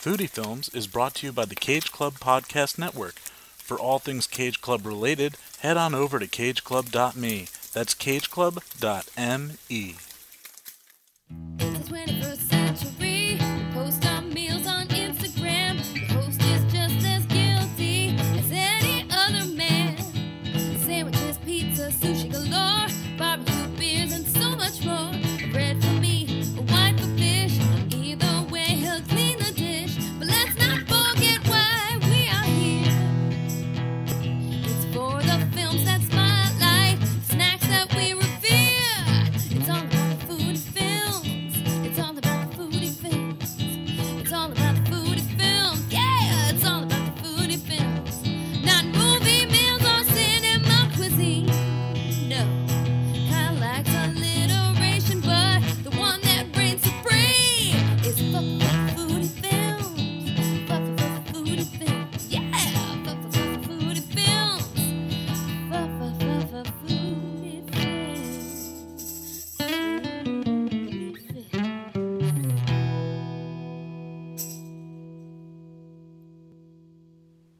Foodie Films is brought to you by the Cage Club Podcast Network. For all things Cage Club related, head on over to cageclub.me. That's cageclub.me.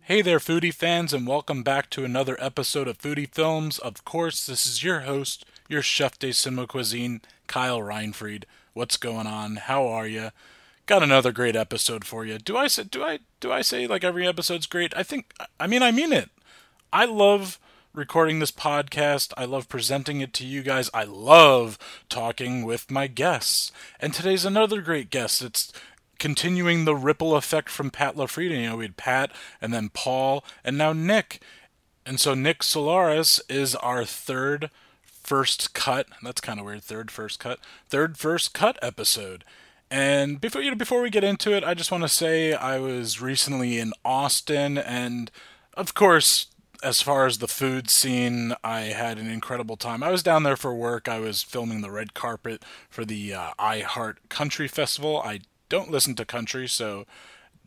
Hey there, foodie fans, and welcome back to another episode of Foodie Films. Of course, this is your host, your chef de cinema cuisine, Kyle Reinfried. What's going on? How are you? Got another great episode for you. Do I say do I do I say like every episode's great? I think I mean I mean it. I love recording this podcast. I love presenting it to you guys. I love talking with my guests. And today's another great guest. It's continuing the ripple effect from Pat LaFrieda. You know, we had Pat and then Paul and now Nick. And so Nick Solares is our third first cut. That's kind of weird. Third first cut. Third first cut episode. And before you know, before we get into it, I just want to say I was recently in Austin, and of course, as far as the food scene, I had an incredible time. I was down there for work. I was filming the red carpet for the uh, I Heart Country Festival. I don't listen to country, so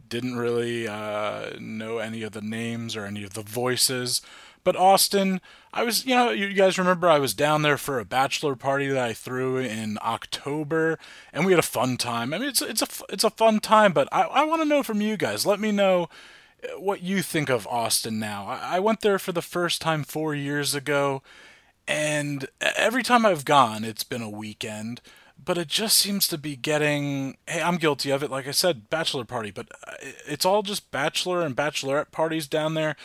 didn't really uh, know any of the names or any of the voices. But Austin, I was, you know, you guys remember I was down there for a bachelor party that I threw in October, and we had a fun time. I mean, it's it's a it's a fun time, but I I want to know from you guys. Let me know uh, what you think of Austin now. I, I went there for the first time four years ago, and every time I've gone, it's been a weekend. But it just seems to be getting. Hey, I'm guilty of it. Like I said, bachelor party, but uh, it's all just bachelor and bachelorette parties down there,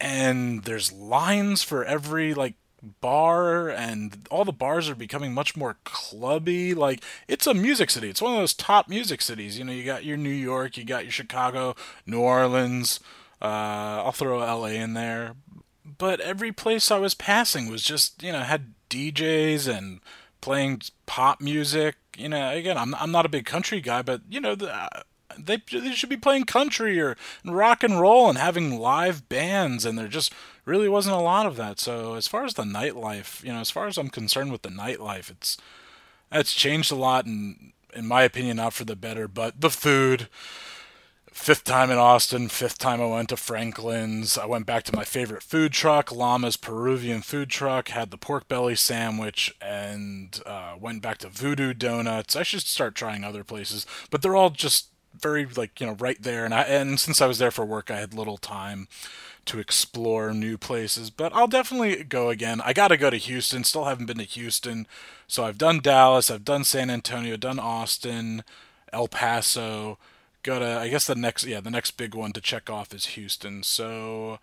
and there's lines for every like bar and all the bars are becoming much more clubby like it's a music city it's one of those top music cities you know you got your new york you got your chicago new orleans uh, i'll throw la in there but every place i was passing was just you know had djs and playing pop music you know again i'm, I'm not a big country guy but you know the, uh, they, they should be playing country or rock and roll and having live bands and there just really wasn't a lot of that. So as far as the nightlife you know as far as i'm concerned with the nightlife it's it's changed a lot and in my opinion not for the better but the food fifth time in austin fifth time i went to franklin's i went back to my favorite food truck llama's peruvian food truck had the pork belly sandwich and uh, went back to voodoo donuts i should start trying other places but they're all just very like you know right there and I and since I was there for work I had little time to explore new places but I'll definitely go again. I got to go to Houston. Still haven't been to Houston. So I've done Dallas, I've done San Antonio, done Austin, El Paso. Got to I guess the next yeah, the next big one to check off is Houston. So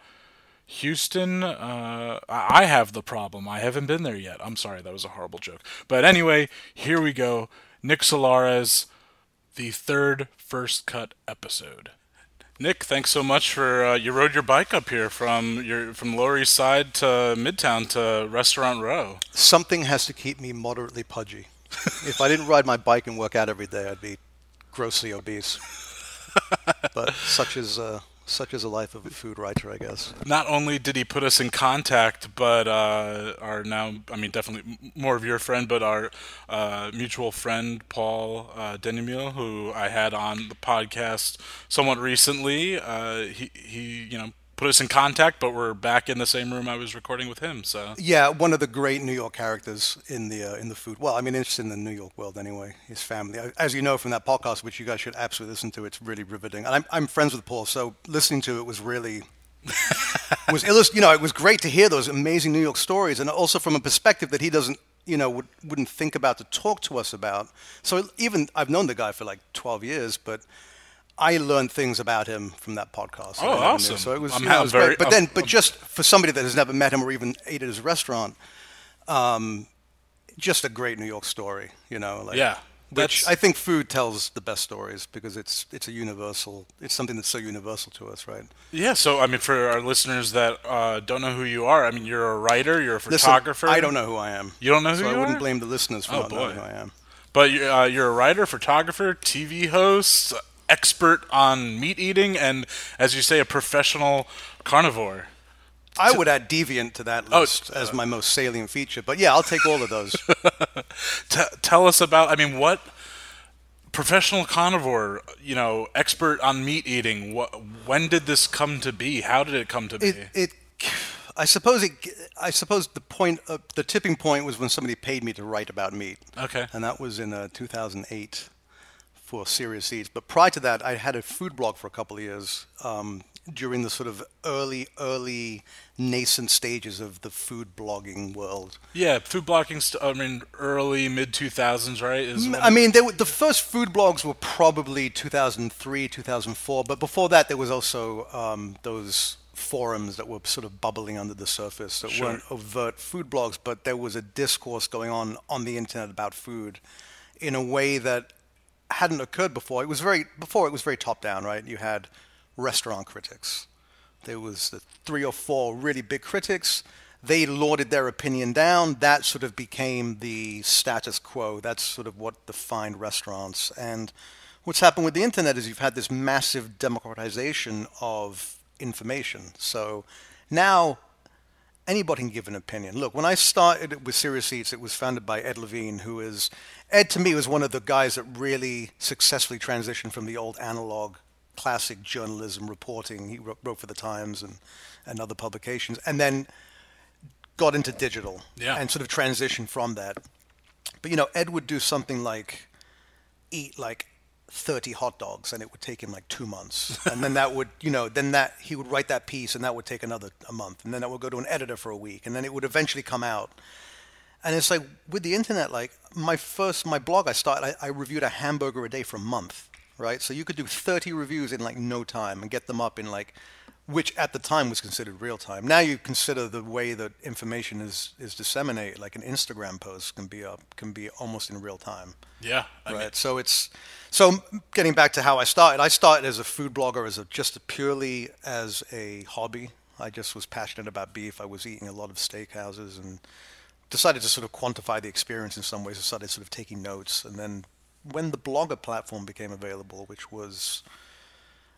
Houston, uh, I I have the problem. I haven't been there yet. I'm sorry, that was a horrible joke. But anyway, here we go. Nick Solares, the third first cut episode. Nick, thanks so much for uh, you rode your bike up here from your from Lower East Side to Midtown to Restaurant Row. something has to keep me moderately pudgy. if I didn't ride my bike and work out every day, I'd be grossly obese. but such is uh, such is a life of a food writer, I guess. Not only did he put us in contact, but uh, our now, I mean, definitely more of your friend, but our uh, mutual friend, Paul uh, Denamiel, who I had on the podcast somewhat recently, uh, he, he, you know, put us in contact, but we're back in the same room I was recording with him. So Yeah, one of the great New York characters in the uh, in the food. Well, I mean, interested in the New York world anyway. His family, as you know from that podcast, which you guys should absolutely listen to. It's really riveting. And I'm I'm friends with Paul, so listening to it was really was illust- You know, it was great to hear those amazing New York stories, and also from a perspective that he doesn't. You know, would, wouldn't think about to talk to us about. So even I've known the guy for like 12 years, but I learned things about him from that podcast. Oh, never knew. awesome. So it was, I'm you know, it was very- great. But I'm- then, but just for somebody that has never met him or even ate at his restaurant, um, just a great New York story. You know, like, Yeah, Which I think food tells the best stories because it's it's a universal. It's something that's so universal to us, right? yeah, so I mean, for our listeners that uh, don't know who you are, I mean, you're a writer, you're a Listen, photographer. I don't know who I am. You don't know who so you I wouldn't blame the listeners for Oh, not boy. knowing who I am. But uh, you're a writer, photographer, TV host, expert on meat eating, and as you say, a professional carnivore. I would add deviant to that Oh, list as my most salient feature, but yeah, I'll take all of those. T- tell us about. I mean, what professional carnivore? You know, expert on meat eating. What? When did this come to be? How did it come to be? it, it I suppose it I suppose the point uh, the tipping point was when somebody paid me to write about meat. Okay. And that was in uh, 2008 for Serious Eats. But prior to that, I had a food blog for a couple of years um, during the sort of early early nascent stages of the food blogging world. yeah, food blogging. St- I mean, early mid two thousands, right? I mean, they were, the first food blogs were probably 2003, 2004, but before that, there was also um, those forums that were sort of bubbling under the surface that Sure. weren't overt food blogs, but there was a discourse going on on the internet about food in a way that hadn't occurred before. It was very before it was very top down, right? You had restaurant critics. There was the three or four really big critics. They lauded their opinion down. That sort of became the status quo. That's sort of what defined restaurants. And what's happened with the internet is you've had this massive democratization of information. So now anybody can give an opinion. Look, when I started with Serious Eats, it was founded by Ed Levine, who is Ed to me was one of the guys that really successfully transitioned from the old analog classic journalism reporting. He wrote, wrote for the Times and, and other publications, and then got into digital Yeah. and sort of transitioned from that. But you know, Ed would do something like eat like 30 hot dogs and it would take him like two months and then that would you know then that he would write that piece and that would take another a month and then that would go to an editor for a week and then it would eventually come out and it's like with the internet like my first my blog i started I, I reviewed a hamburger a day for a month right? So you could do 30 reviews in like no time and get them up in like which at the time was considered real time. Now you consider the way that information is is disseminated like an instagram post can be up can be almost in real time. Yeah, I right mean, so it's so getting back to how i started i started as a food blogger as a just purely as a hobby. I just was passionate about beef. I was eating a lot of steakhouses and decided to sort of quantify the experience in some ways i started sort of taking notes and then when the blogger platform became available which was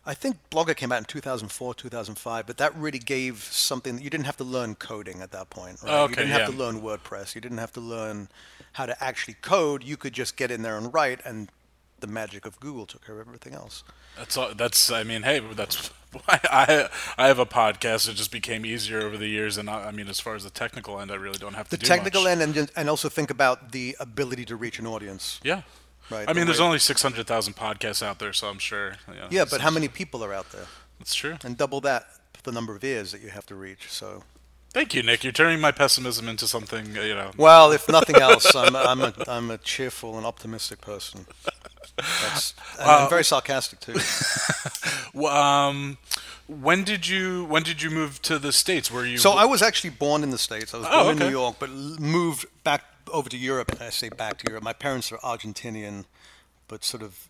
I think Blogger came out in 2004, 2005, but that really gave something that you didn't have to learn coding at that point. Right? Okay, you didn't have to learn WordPress. You didn't have to learn how to actually code. You could just get in there and write, and the magic of Google took care of everything else. That's all, that's. I mean, hey, that's why I I have a podcast. It just became easier over the years, and I, I mean, as far as the technical end, I really don't have to The technical much. end, and, and also think about the ability to reach an audience. Yeah. Right, I mean, there's only 600,000 podcasts out there, so I'm sure. You know, Yeah, but how many people are out there? That's true. And double that, the number of ears that you have to reach. So, Thank you, Nick. You're turning my pessimism into something, you know. well, if nothing else, I'm, I'm, a, I'm a cheerful and optimistic person. That's, and I'm very sarcastic too. Um, when did you when did you move to the states? Were you So I was actually born in the States. I was Oh, born in. New York, but moved back over to Europe. I say back to Europe. My parents are Argentinian, but sort of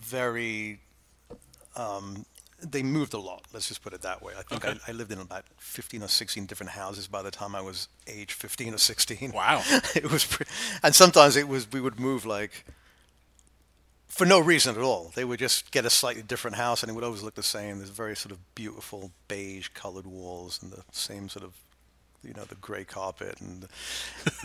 very. Um, they moved a lot. Let's just put it that way. I think Okay. I, I lived in about 15 or 16 different houses by the time I was age 15 or 16. Wow. it was, pre- and sometimes it was we would move like for no reason at all. They would just get a slightly different house, and it would always look the same. There's very sort of beautiful beige colored walls and the same sort of, you know, the gray carpet and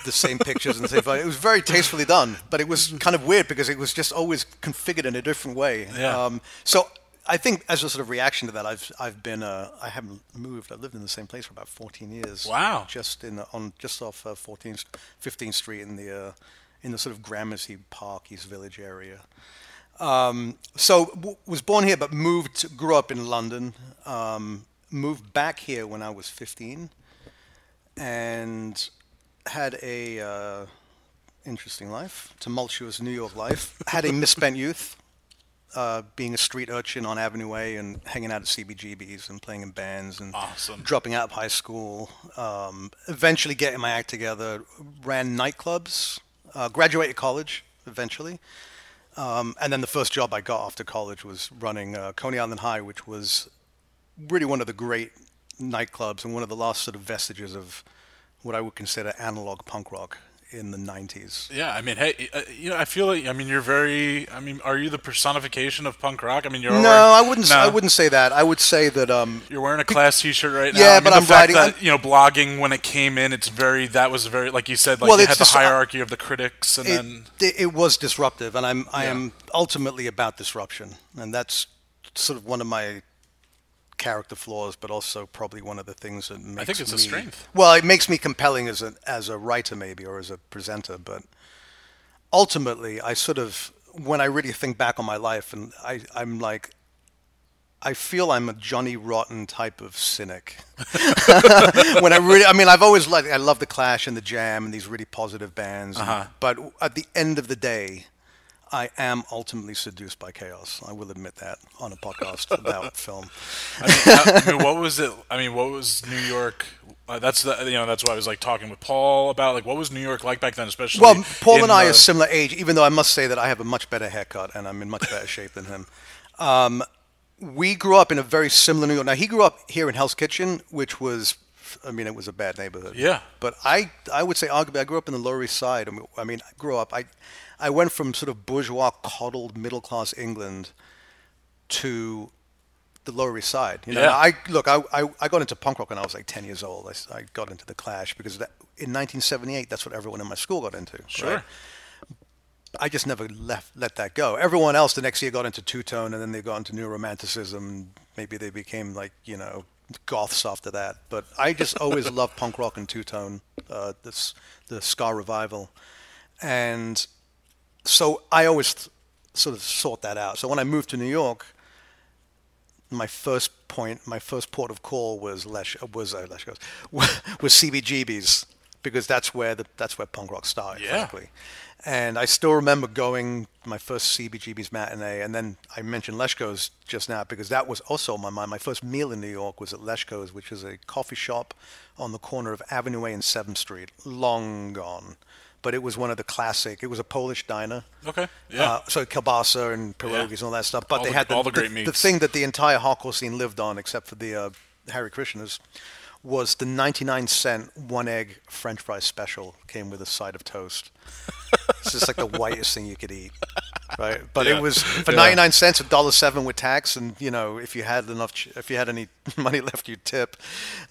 the, same pictures and the same. It was very tastefully done, but it was kind of weird because it was just always configured in a different way. Yeah. Um, so I think as a sort of reaction to that, I've I've been uh, I haven't moved. I've lived in the same place for about 14 years. Wow. Just in on just off uh, 14th 15th Street in the uh, in the sort of Gramercy Park East Village area. Um, so w- was born here, but moved, grew up in London. Um, moved back here when I was 15, and had a uh, interesting life, tumultuous New York life. Had a misspent youth, uh, being a street urchin on Avenue A and hanging out at CBGBs and playing in bands and Awesome. dropping out of high school. Um, eventually getting my act together. Ran nightclubs. Uh, graduated college eventually. Um, and then the first job I got after college was running uh, Coney Island High, which was really one of the great nightclubs and one of the last sort of vestiges of what I would consider analog punk rock in the 90s. Yeah, I mean, hey, uh, you know, I feel like I mean, you're very. I mean, are you the personification of punk rock? I mean, you're No, wearing- I wouldn't. No. I wouldn't say that. I would say that. Um, You're wearing a class T-shirt right now. Yeah, I mean, but the I'm fact writing- That, I'm- you know, blogging when it came in, it's very. That was very, like you said, like Well, you had the hierarchy of the critics, and it, then it, it was disruptive, and I'm I Yeah. am ultimately about disruption, and that's sort of one of my character flaws, but also probably one of the things that makes I think it's a strength. Well, it makes me compelling as a as a writer, maybe, or as a presenter, but ultimately, I sort of when I really think back on my life, and I I'm like. I feel I'm a Johnny Rotten type of cynic. when I really, I mean, I've always liked, I love the Clash and the Jam and these really positive bands. Uh-huh. but at the end of the day, I am ultimately seduced by chaos. I will admit that on a podcast about film. I mean, I, I mean, what was it? I mean, what was New York? Uh, that's the you know that's why I was like talking with Paul about like what was New York like back then, especially. Well, Paul and I the- are similar age, even though I must say that I have a much better haircut and I'm in much better shape than him. Um, we grew up in a very similar New York. Now he grew up here in Hell's Kitchen, which was, I mean, it was a bad neighborhood. Yeah. But I, I would say arguably, I grew up in the Lower East Side. I mean, I mean, I grew up. I, I went from sort of bourgeois, coddled, middle class England to the Lower East Side. You know, Yeah. I look. I, I, I got into punk rock when I was like ten years old. I got into the Clash because that, in 1978, that's what everyone in my school got into. Sure. right? I just never left let that go. Everyone else the next year got into two tone, and then they got into new romanticism. Maybe they became like you know goths after that. But I just always loved punk rock and two tone, uh, this the ska revival, and so I always sort of sought that out. So when I moved to New York, my first point, my first port of call was Lesh, was uh, Lesh goes, was CBGB's because that's where the that's where punk rock started, Yeah. frankly. And I still remember going my first CBGB's matinee, and then I mentioned Leshko's just now because that was also on my mind. My first meal in New York was at Leshko's, which is a coffee shop on the corner of Avenue A and Seventh Street, long gone, but it was one of the classic. It was a Polish diner. Okay. Yeah. Uh, so kielbasa and pierogies and all that stuff. But All they the- had the, all the great the, meats. thing that the entire hardcore scene lived on, except for the uh, Hare Krishnas, was the 99 cent one egg French fry special. Came with a side of toast. it's just like the whitest thing you could eat, right? But Yeah. it was for Yeah. 99 cents, a dollar seven with tax, and you know if you had enough, ch- if you had any money left, you tip.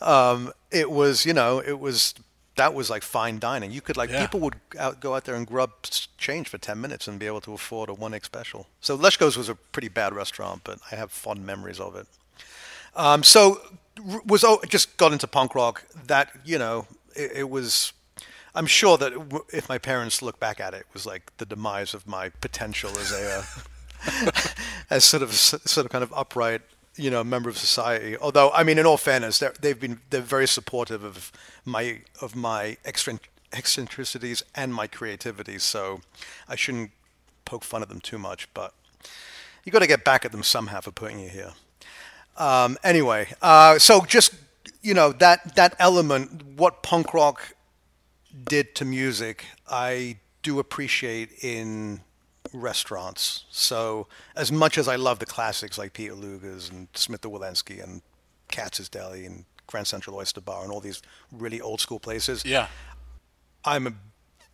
Um, it was, you know, it was. That was like fine dining. You could like Yeah. people would out, go out there and grub change for ten minutes and be able to afford a one egg special. So Leshko's was a pretty bad restaurant, but I have fond memories of it. Um, so was oh, just got into punk rock. That you know, it, it was. I'm sure that if my parents look back at it, it was like the demise of my potential as a uh, as sort of sort of kind of upright, you know, member of society. Although, I mean, in all fairness, they've been they're very supportive of my of my eccentricities and my creativity. So I shouldn't poke fun at them too much, but you got to get back at them somehow for putting you here. Um, anyway, uh, so just you know that that element, what punk rock did to music, I do appreciate in restaurants. So as much as I love the classics like Peter Luger's and Smith & Wollensky and Katz's Deli and Grand Central Oyster Bar and all these really old school places, yeah. I'm a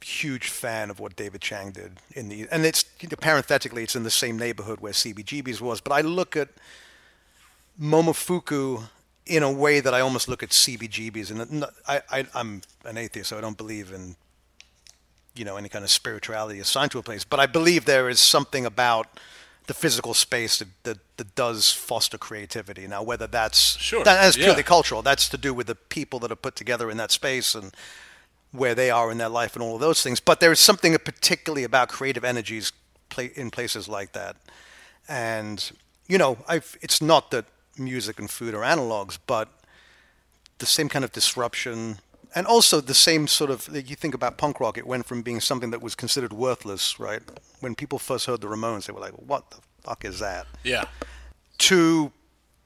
huge fan of what David Chang did in the, and it's parenthetically, it's in the same neighborhood where CBGB's was. But I look at Momofuku in a way that I almost look at CBGB's, and I'm an atheist, so I don't believe in, you know, any kind of spirituality assigned to a place. But I believe there is something about the physical space that, that, that does foster creativity. Now, whether that's Sure, that, that's yeah. purely cultural, that's to do with the people that are put together in that space and where they are in their life and all of those things. But there is something particularly about creative energies pla in places like that. And you know, I've, it's not that music and food are analogs, but the same kind of disruption and also the same sort of like, you think about punk rock it went from being something that was considered worthless right when people first heard the ramones they were like what the fuck is that Yeah. to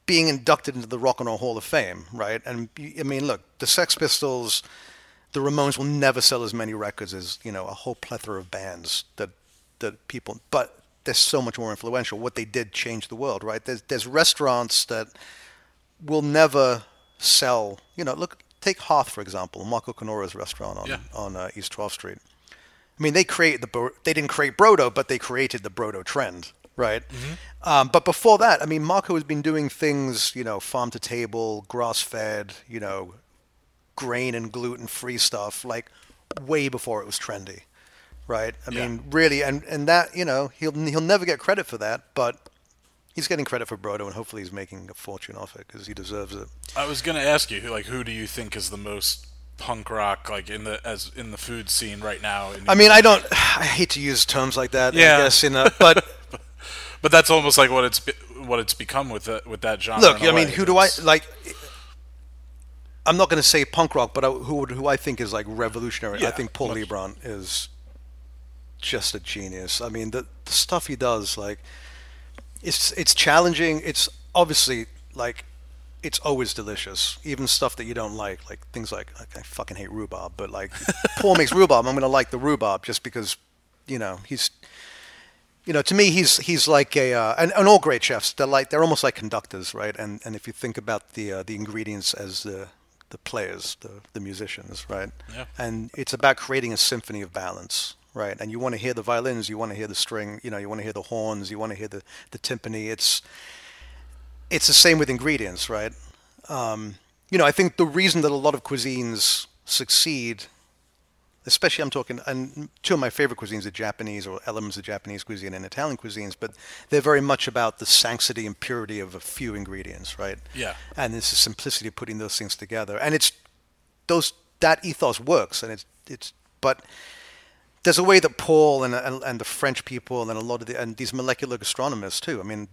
being inducted into the rock and roll hall of fame right and I mean look the sex pistols the ramones will never sell as many records as you know a whole plethora of bands that that people but they're so much more influential what they did changed the world right there's there's restaurants that will never sell. You know, look, take Hearth for example, Marco Canora's restaurant on Yeah. on uh, East 12th Street. I mean, they create the they didn't create Brodo, but they created the Brodo trend, right? Um, but before that, I mean, Marco has been doing things, you know, farm to table, grass fed, you know, grain and gluten free stuff, like way before it was trendy, right? I Yeah. mean, really, and and that you know he'll he'll never get credit for that, but he's getting credit for Brodo, and hopefully he's making a fortune off it because he deserves it. I was gonna ask you, like, who do you think is the most punk rock, like in the as in the food scene right now? in I mean, I don't. I hate to use terms like that. Yeah. I guess in a, but but that's almost like what it's what it's become with the, with that genre. look, I mean, who do I like? I'm not going to say punk rock, but I, who who I think is like revolutionary. I think Paul much. Liebrandt is just a genius. I mean, the the stuff he does, like, it's it's challenging. It's obviously like it's always delicious, even stuff that you don't like, like things like I fucking hate rhubarb, but like Paul makes rhubarb, I'm gonna like the rhubarb just because, you know, he's, you know, to me he's he's like a uh, and, and all great chefs they're like they're almost like conductors, right? And and if you think about the uh, the ingredients as the the players, the the musicians, right? Yeah. And it's about creating a symphony of balance, right? And you want to hear the violins, you want to hear the string, you know, you want to hear the horns, you want to hear the the timpani. It's it's the same with ingredients, right? Um, you know, I think the reason that a lot of cuisines succeed, especially I'm talking, and two of my favorite cuisines are Japanese or elements of Japanese cuisine and Italian cuisines, but they're very much about the sanctity and purity of a few ingredients, right? Yeah. And it's the simplicity of putting those things together, and it's those that ethos works, and it's it's but there's a way that Paul and, and and the French people and a lot of the and these molecular gastronomists too. I mean,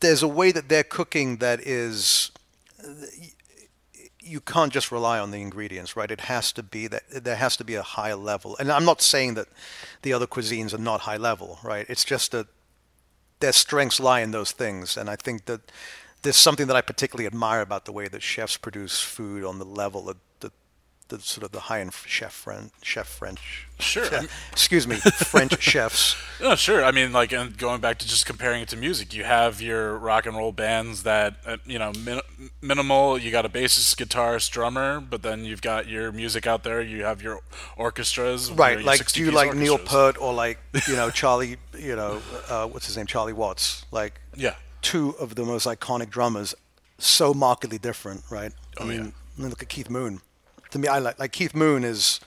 there's a way that they're cooking that is you can't just rely on the ingredients, right? It has to be that there has to be a high level. And I'm not saying that the other cuisines are not high level, right? It's just that their strengths lie in those things, and I think that there's something that I particularly admire about the way that chefs produce food on the level of the, the sort of the high-end chef French, chef French. Sure, mean- excuse me, French chefs. No, sure. I mean, like, and going back to just comparing it to music, you have your rock and roll bands that, uh, you know, min- minimal. You got a bassist, guitarist, drummer, but then you've got your music out there. You have your orchestras, Right, your like do you like Neil. Peart or like you know Charlie, you know uh, what's his name, Charlie Watts, like Yeah, two of the most iconic drummers, so markedly different, right? I Oh, mean, yeah. I mean, look at Keith Moon. To me, I like like Keith Moon is,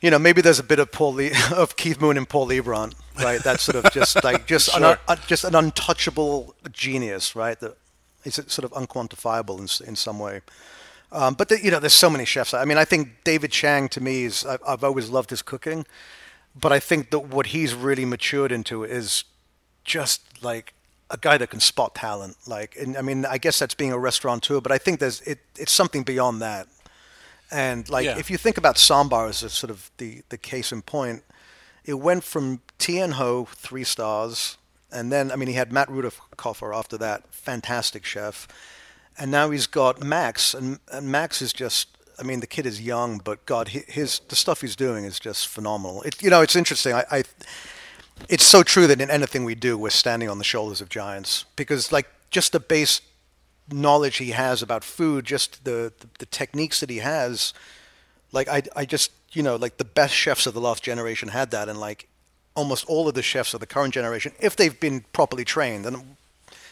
you know, maybe there's a bit of Paul Le- of Keith Moon and Paul Liebrandt, right? That's sort of just like just an, Sure. uh, just an untouchable genius, right? That is sort of unquantifiable in in some way. Um, but the, you know, there's so many chefs. I mean, I think David Chang to me is I've, I've always loved his cooking, but I think that what he's really matured into is just like a guy that can spot talent. Like, and I mean, I guess that's being a restaurateur, but I think there's it, it's something beyond that. And like, Yeah. if you think about Ssäm Bar as a sort of the the case in point, it went from Tien Ho three stars, and then I mean, he had Matt Rudofker after that, fantastic chef, and now he's got Max, and, and Max is just. I mean, the kid is young, but God, his the stuff he's doing is just phenomenal. It, you know, it's interesting. I, I it's so true that in anything we do, we're standing on the shoulders of giants because, like, just the base knowledge he has about food, just the the, the techniques that he has, like, I I just you know, like the best chefs of the last generation had that, and like almost all of the chefs of the current generation, if they've been properly trained, and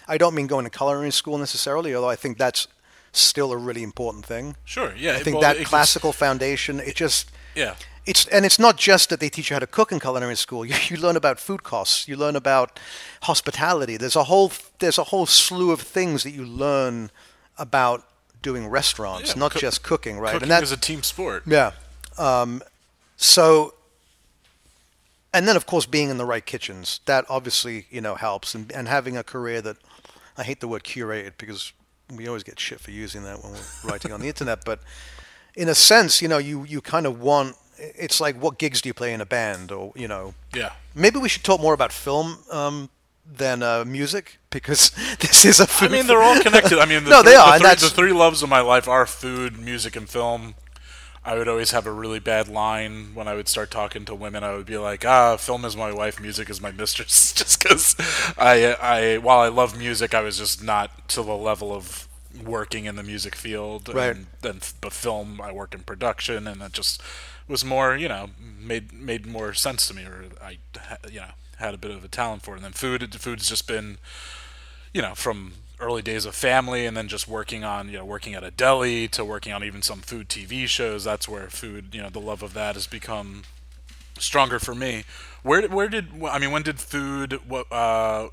I don't mean going to culinary school necessarily, although I think that's still a really important thing. sure. Yeah, I think well, that classical foundation, it just Yeah. It's and it's not just that they teach you how to cook in culinary school. You, you learn about food costs. You learn about hospitality. There's a whole there's a whole slew of things that you learn about doing restaurants, Yeah, not cook- just cooking, right? Cooking and that, is a team sport. yeah. Um, so, and then of course being in the right kitchens that obviously you know helps, and and having a career that I hate the word curated because we always get shit for using that when we're writing on the internet, but in a sense, you know, you you kind of want. It's like what gigs do you play in a band, or you know, Yeah. maybe we should talk more about film um, than uh, music because this is a I food. mean, they're all connected. I mean, the No, three, they are, The three, the three loves of my life are food, music, and film. I would always have a really bad line when I would start talking to women. I would be like, "Ah, film is my wife, music is my mistress," just because I, I, while I love music, I was just not to the level of working in the music field. Right. And then, but film, I work in production, and it just was more, you know, made made more sense to me, or I, you know, had a bit of a talent for it. And then food, food's just been you know, from early days of family and then just working on, you know, working at a deli to working on even some food TV shows. That's where food, you know, the love of that has become stronger for me. Where where did I mean, when did food what uh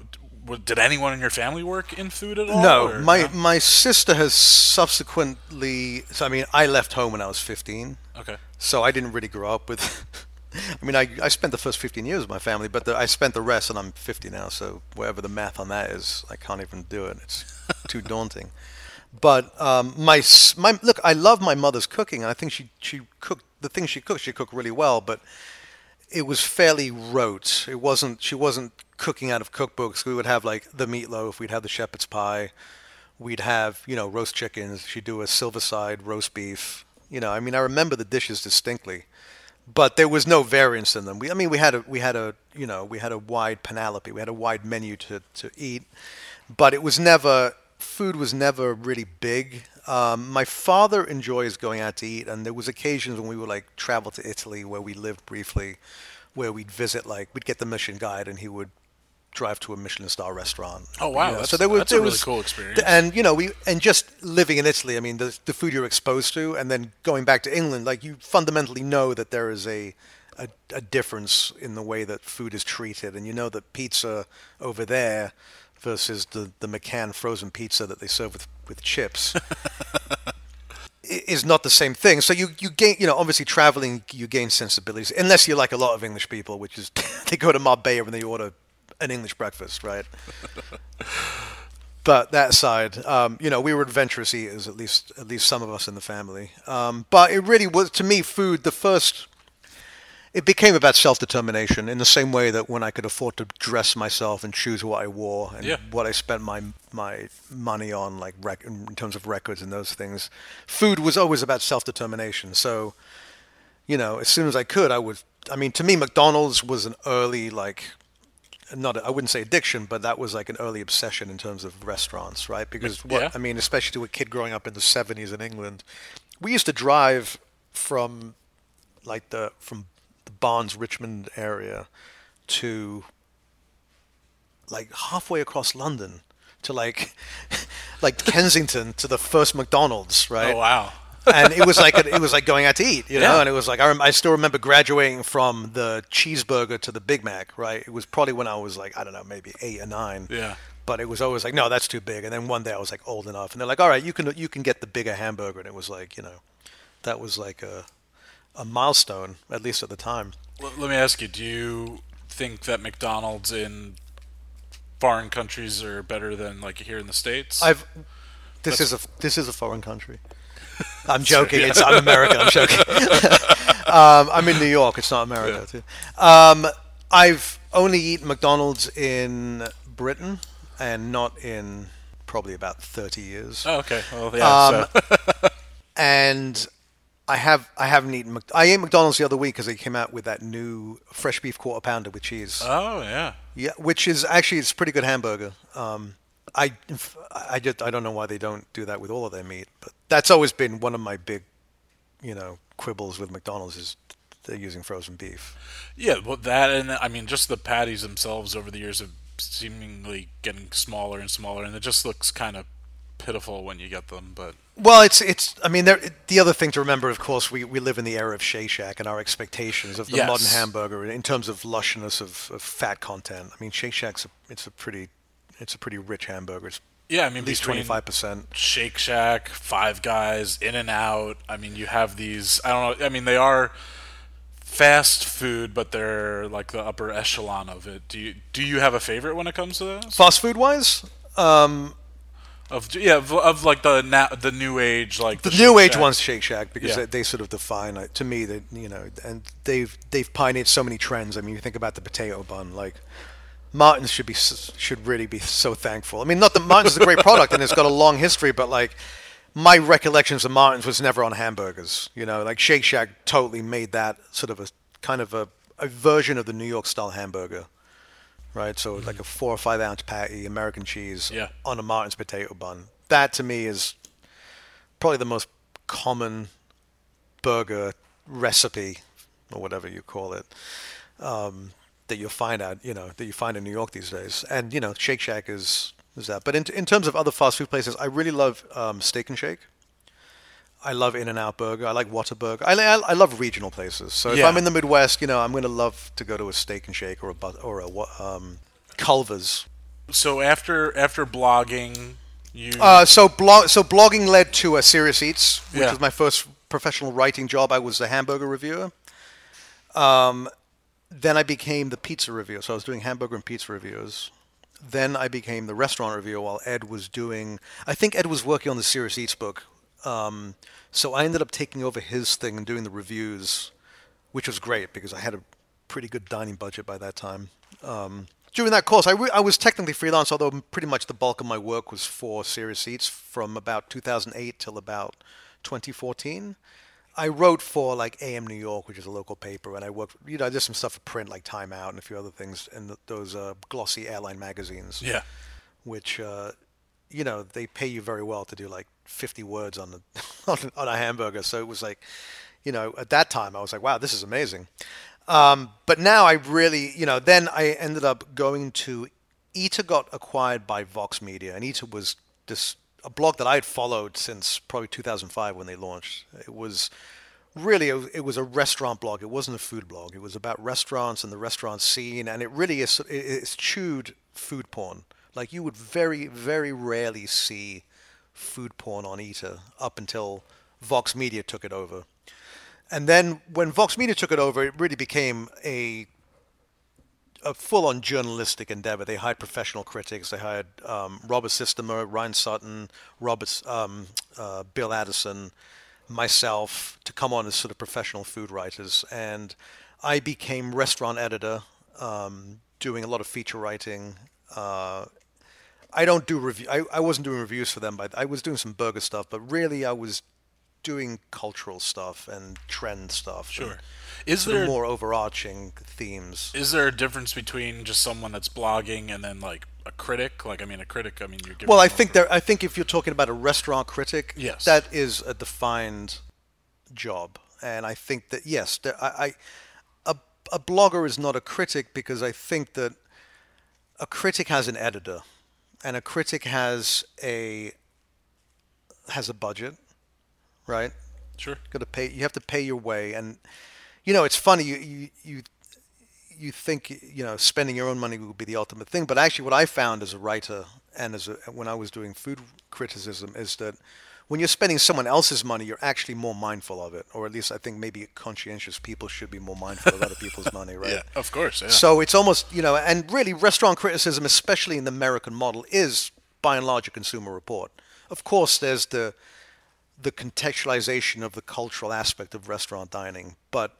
did anyone in your family work in food at all? No, or- my my sister has subsequently. So I mean, I left home when I was 15, Okay. so I didn't really grow up with. I mean, I, I spent the first 15 years with my family, but the, I spent the rest, and I'm 50 now, so whatever the math on that is, I can't even do it. It's too daunting. But um, my my look, I love my mother's cooking, and I think she she cooked the things she cooked. She cooked really well, but it was fairly rote. It wasn't. She wasn't cooking out of cookbooks. We would have like the meatloaf. We'd have the shepherd's pie. We'd have you know roast chickens. She'd do a silver side roast beef. You know, I mean, I remember the dishes distinctly, but there was no variance in them. We, I mean, we had a we had a you know we had a wide panoply. We had a wide menu to to eat, but it was never food was never really big. Um, my father enjoys going out to eat, and there was occasions when we would like travel to Italy where we lived briefly, where we'd visit like we'd get the Michelin guide, and he would drive to a Michelin star restaurant. Oh, wow, You know, that's- so there was that's a really was- cool experience. And you know we and just living in Italy, I mean the the food you're exposed to, and then going back to England, like you fundamentally know that there is a a, a difference in the way that food is treated, and you know that pizza over there versus the the McCain frozen pizza that they serve with with chips. Is not the same thing. So you, you gain, you know, obviously traveling, you gain sensibilities. Unless you're like a lot of English people, which is they go to Marbella and they order an English breakfast, right? but that side, um, you know, we were adventurous eaters, at least at least some of us in the family. Um, but it really was to me food. The first, it became about self determination in the same way that when I could afford to dress myself and choose what I wore and Yeah. what I spent my my money on, like rec- in terms of records and those things, food was always about self determination. So, you know, as soon as I could, I would. I mean, to me, McDonald's was an early like not I wouldn't say addiction, but that was like an early obsession in terms of restaurants, right? Because what Yeah. I mean, especially to a kid growing up in the '70s in England, we used to drive from like the from the Barnes Richmond area to like halfway across London to like like Kensington to the first McDonald's, right? Oh wow. And it was like it was like going out to eat, you know. Yeah. And it was like I, rem- I still remember graduating from the cheeseburger to the Big Mac. Right? It was probably when I was like I don't know, maybe eight or nine. Yeah. But it was always like, no, that's too big. And then one day I was like old enough, and they're like, all right, you can you can get the bigger hamburger. And it was like, you know, that was like a a milestone, at least at the time. Let me ask you: Do you think that McDonald's in foreign countries are better than like here in the states? I've this is a this is a foreign country. I'm joking. It's I'm American. I'm joking. um, I'm in New York. It's not America. Too. Um, I've only eaten McDonald's in Britain and not in probably about 30 years. Oh, okay. Well, yeah. Um, so. And I have I haven't eaten. Mc- I ate McDonald's the other week because they came out with that new fresh beef quarter pounder with cheese. oh yeah. Yeah, which is actually it's a pretty good hamburger. Um, I I just I don't know why they don't do that with all of their meat, but that's always been one of my big, you know, quibbles with McDonald's is they're using frozen beef. Yeah, well, that and I mean, just the patties themselves over the years have seemingly getting smaller and smaller, and it just looks kind of pitiful when you get them, but Well, it's it's. I mean, there, the other thing to remember, of course, we, we live in the era of Shake Shack and our expectations of the Yes. modern hamburger in terms of lushness of, of fat content. I mean, Shake Shack's a, it's a pretty it's a pretty rich hamburger. It's yeah, I mean at least twenty five percent. Shake Shack, Five Guys, In and Out. I mean, you have these. I don't know. I mean, they are fast food, but they're like the upper echelon of it. Do you do you have a favorite when it comes to those? Fast food wise, um, Of yeah, of, of like the na- the new age, like the Shake new age Shack. ones, Shake Shack, because Yeah. they, they sort of define it to me that you know, and they've they've pioneered so many trends. I mean, you think about the potato bun, like. Martin's should be should really be so thankful. I mean, not that Martin's is a great product and it's got a long history, but like my recollections of Martin's was never on hamburgers. You know, like Shake Shack totally made that sort of a kind of a, a version of the New York style hamburger, right? So like a four or five ounce patty, American cheese Yeah. on a Martin's potato bun. That to me is probably the most common burger recipe or whatever you call it um, that you'll find out, you know, that you find in New York these days. And you know, Shake Shack is is that. But in in terms of other fast food places, I really love um, Steak and Shake. I love In and Out Burger. I like Whataburger. I, I, I love regional places. So if Yeah. I'm in the Midwest, you know, I'm going to love to go to a Steak and Shake or a but- or a um, Culver's. So after after blogging, you Uh, so blog so blogging led to a Serious Eats, which Yeah. was my first professional writing job. I was a hamburger reviewer. Um, then I became the pizza reviewer. So I was doing hamburger and pizza reviews. Then I became the restaurant reviewer while Ed was doing. I think Ed was working on the Serious Eats book. Um, so I ended up taking over his thing and doing the reviews, which was great because I had a pretty good dining budget by that time. Um, during that course, I, re- I was technically freelance, although pretty much the bulk of my work was for Serious Eats from about 2008 till about 2014. I wrote for like AM New York, which is a local paper, and I worked, you know, I did some stuff for print like Time Out and a few other things and those uh, glossy airline magazines yeah. which uh, you know they pay you very well to do like 50 words on the on, on a hamburger. So it was like, you know, at that time I was like, wow, this is amazing. Um, but now I really, you know, then I ended up going to Eater got acquired by Vox Media, and Eater was this a blog that I had followed since probably 2005 when they launched. It was really it was, a restaurant blog. It wasn't a food blog. It was about restaurants and the restaurant scene, and it really is it's chewed food porn. Like you would very very rarely see food porn on Eater up until Vox Media took it over. And then when Vox Media took it over, it really became a a full-on journalistic endeavor. They hired professional critics. They hired um, Robert Sietsema, Ryan Sutton, Robert, um, uh, Bill Addison, myself to come on as sort of professional food writers. And I became restaurant editor, um, doing a lot of feature writing. Uh, I don't do review. I, I wasn't doing reviews for them, but I was doing some burger stuff. But really, I was doing cultural stuff and trend stuff. Sure. Is there more overarching themes? is there a difference between just someone that's blogging and then like a critic? Like I mean, a critic. I mean, you're giving Well, I think there. I think if you're talking about a restaurant critic, Yes. that is a defined job, and I think that yes, there, I, I a a blogger is not a critic because I think that a critic has an editor, and a critic has a has a budget, right? sure. got to pay. You have to pay your way, and you know it's funny. You you you you think you know spending your own money would be the ultimate thing, but actually, what I found as a writer and as a, when I was doing food criticism is that when you're spending someone else's money, you're actually more mindful of it, or at least I think maybe conscientious people should be more mindful of other people's money, right? Yeah, of course. Yeah. So it's almost, you know, and really restaurant criticism, especially in the American model, is by and large a consumer report. Of course, there's the the contextualization of the cultural aspect of restaurant dining, but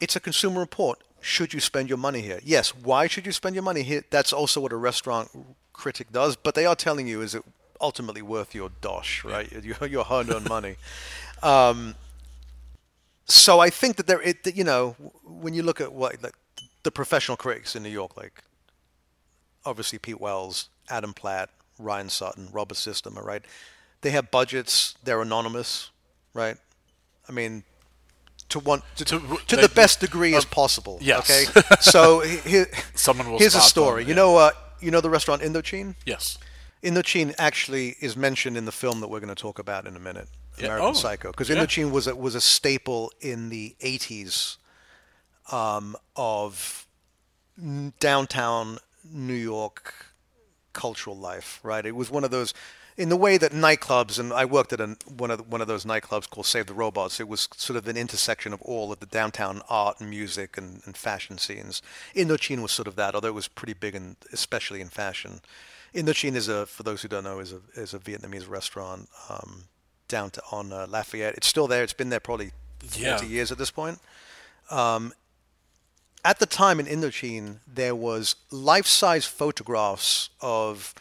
it's a consumer report. Should you spend your money here? Yes. Why should you spend your money here? That's also what a restaurant critic does. But they are telling you, is it ultimately worth your dosh, right? Your, your hard-earned money. Um, so I think that there, it, you know, when you look at what like, the professional critics in New York, like obviously Pete Wells, Adam Platt, Ryan Sutton, Robert Sietsema, right? They have budgets. They're anonymous, right? I mean, to one to, To- to, like, the best degree as uh, possible. yes. Okay. So here, Someone will here's a story. them, You yeah. know, uh, you know the restaurant Indochine. yes. Indochine actually is mentioned in the film that we're going to talk about in a minute, Yeah, American oh, Psycho, because yeah. Indochine was a, was a staple in the 80s um, of n- downtown New York cultural life, right? It was one of those, in the way that nightclubs, and I worked at a, one of the, one of those nightclubs called Save the Robots. It was sort of an intersection of all of the downtown art and music and, and fashion scenes. Indochine was sort of that, although it was pretty big, in, especially in fashion. Indochine is a, for those who don't know, is a is a Vietnamese restaurant um, down to on uh, Lafayette. It's still there. It's been there probably 40 Yeah. years at this point at the time in Indochine, there was life-size photographs of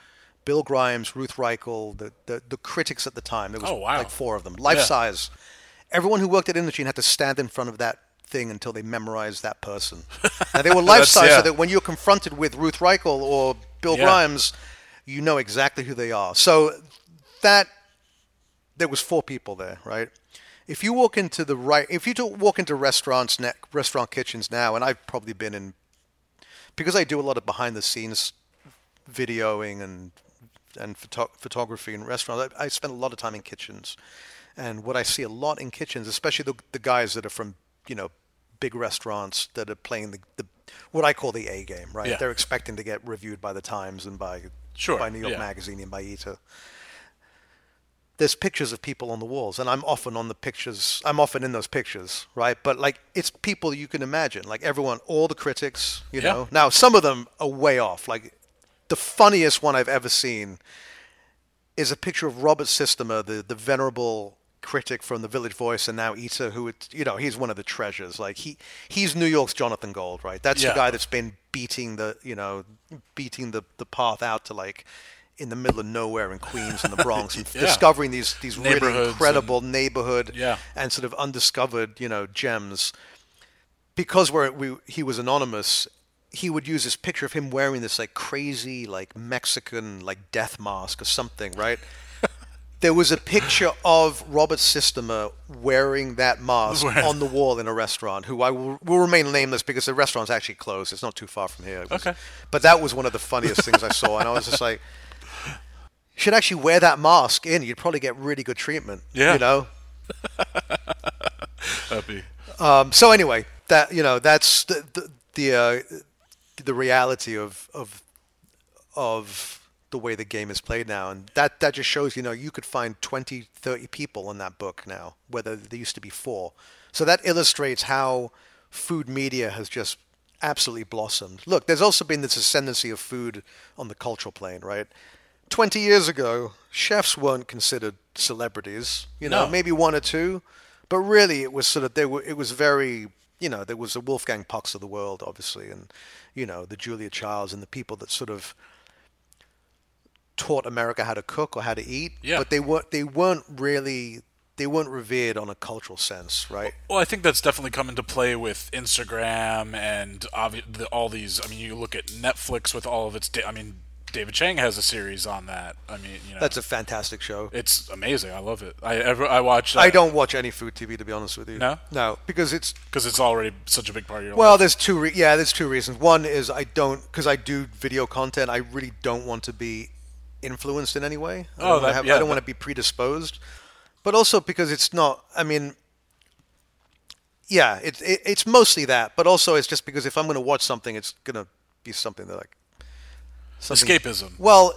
Bill Grimes, Ruth Reichl, the, the, the critics at the time. There was Oh, wow. like four of them, life-size. Everyone who worked at Indochine had to stand in front of that thing until they memorized that person. now, they were life-size, yeah. so that when you're confronted with Ruth Reichl or Bill Yeah. Grimes, you know exactly who they are. So that there was four people there, right? If you walk into the right, if you walk into restaurants, ne- restaurant kitchens now, and I've probably been in, because I do a lot of behind the scenes videoing and and photo- photography in restaurants. I, I spend a lot of time in kitchens, and what I see a lot in kitchens, especially the, the guys that are from you know big restaurants that are playing the, the what I call the A game, right? Yeah. They're expecting to get reviewed by the Times and by Sure, by New York yeah. Magazine and by Eater there's pictures of people on the walls and i'm often on the pictures i'm often in those pictures right but like it's people you can imagine like everyone all the critics you Yeah. know now some of them are way off like the funniest one i've ever seen is a picture of robert sietsema the, the venerable critic from the village voice and now eater who it, you know he's one of the treasures like he he's new york's jonathan gold right that's Yeah. the guy that's been beating the you know beating the the path out to like in the middle of nowhere in Queens and the Bronx and Yeah. discovering these these really incredible neighborhood Yeah. and sort of undiscovered you know gems because we're, we he was anonymous he would use this picture of him wearing this like crazy like Mexican like death mask or something right? There was a picture of Robert Sietsema wearing that mask on the wall in a restaurant who I will, will remain nameless because the restaurant's actually closed. It's not too far from here. Was- Okay. but that was one of the funniest things I saw and I was just like you should actually wear that mask in. You'd probably get really good treatment Yeah. you know be um, so anyway, that you know, that's the the the, uh, the reality of of of the way the game is played now, and that that just shows you know you could find 20, 30 people in that book now, whether there used to be four. So that illustrates how food media has just absolutely blossomed. Look, there's also been this ascendancy of food on the cultural plane, right? 20 years ago, chefs weren't considered celebrities, you know, No. maybe one or two, but really it was sort of, they were, it was very, you know, there was the Wolfgang Pucks of the world, obviously, and, you know, the Julia Childs and the people that sort of taught America how to cook or how to eat, Yeah. but they weren't, they weren't really, they weren't revered on a cultural sense, right? Well, I think that's definitely come into play with Instagram and obvi- the, all these. I mean, you look at Netflix with all of its. Da- I mean, David Chang has a series on that. I mean, you know, That's a fantastic show. it's amazing. I love it. I ever I watch. I uh, don't watch any food TV to be honest with you. No? no, because it's because it's already such a big part of your life. Well, life. there's two. Re- yeah, there's two reasons. One is I don't because I do video content. I really don't want to be influenced in any way. I Oh, that- have, yeah, I don't want to be predisposed. But also because it's not. I mean, yeah, it's it, it's mostly that. But also it's just because if I'm going to watch something, it's going to be something that like something- Escapism. Well,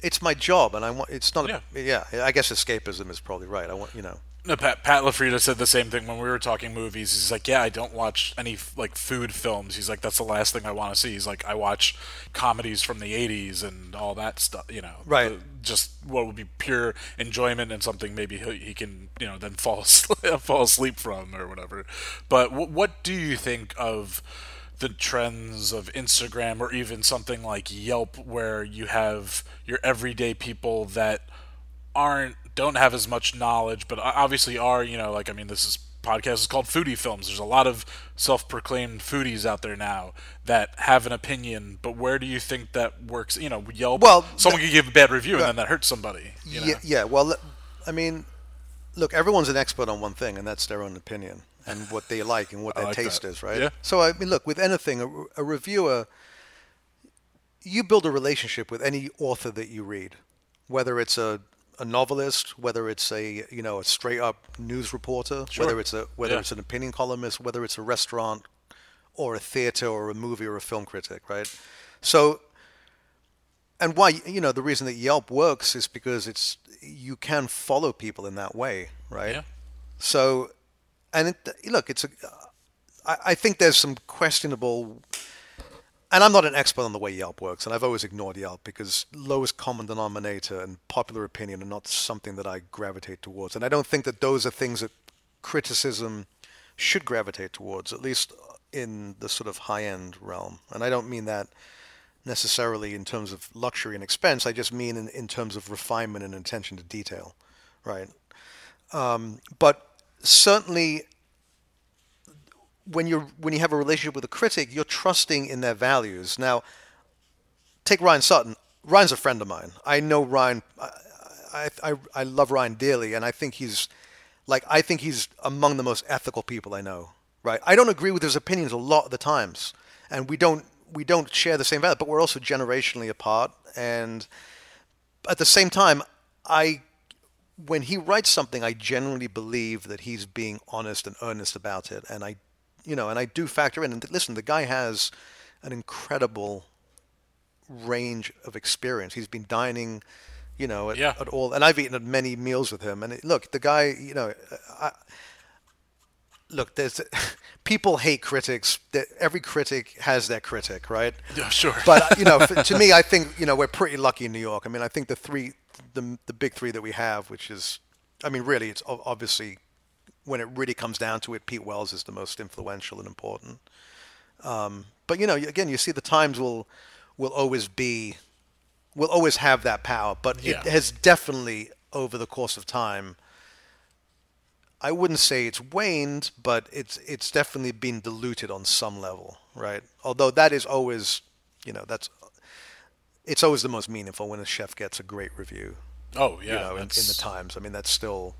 it's my job, and I want. It's not. Yeah. A, yeah, I guess escapism is probably right. I want you know. No, Pat, Pat LaFrieda said the same thing when we were talking movies. He's like, yeah, I don't watch any like food films. He's like, that's the last thing I want to see. He's like, I watch comedies from the '80s and all that stuff. You know, Right. the- just what would be pure enjoyment and something maybe he, he can you know then fall asleep, fall asleep from or whatever. But w- what do you think of? The trends of Instagram or even something like Yelp where you have your everyday people that aren't don't have as much knowledge but obviously are you know like I mean this is podcast is called foodie films there's a lot of self-proclaimed foodies out there now that have an opinion but where do you think that works you know Yelp Well, someone could give a bad review and then that hurts somebody you know? Yeah, yeah. Well, I mean, look, everyone's an expert on one thing, and that's their own opinion and what they like and what their like taste that. is, right? Yeah. So, I mean, look, with anything, a, a reviewer, you build a relationship with any author that you read. whether it's a, a novelist, whether it's a you know a straight up news reporter, Sure. whether it's a whether Yeah. it's an opinion columnist, whether it's a restaurant or a theater or a movie or a film critic, right? So, and why you know the reason that Yelp works is because it's you can follow people in that way, right? Yeah. So, and it, look, it's a. I, I think there's some questionable, and I'm not an expert on the way Yelp works, and I've always ignored Yelp because lowest common denominator and popular opinion are not something that I gravitate towards, and I don't think that those are things that criticism should gravitate towards, at least in the sort of high-end realm, and I don't mean that necessarily in terms of luxury and expense. I just mean in, in terms of refinement and attention to detail, right? Um, but certainly, when you are when you have a relationship with a critic, you're trusting in their values. Now, take Ryan Sutton. Ryan's a friend of mine. I know Ryan. I, I, I, I love Ryan dearly, and I think he's like I think he's among the most ethical people I know. Right? I don't agree with his opinions a lot of the times, and we don't we don't share the same value, but we're also generationally apart. And at the same time, I when he writes something, I generally believe that he's being honest and earnest about it, and I, you know, and I do factor in. And listen, the guy has an incredible range of experience. He's been dining, you know, at, Yeah. at all, and I've eaten at many meals with him. And it, look, the guy, you know, I, look, there's people hate critics. That Every critic has their critic, right? Yeah, sure. but uh, you know, to me, I think you know we're pretty lucky in New York. I mean, I think the three, the the big three that we have, which is, I mean, really, it's obviously when it really comes down to it, Pete Wells is the most influential and important. Um, but you know, again, you see the Times will will always be, will always have that power. But Yeah. it has definitely over the course of time. I wouldn't say it's waned, but it's it's definitely been diluted on some level, right? Although that is always, you know, that's it's always the most meaningful when a chef gets a great review, oh yeah, you know, in, in the Times. I mean, that's still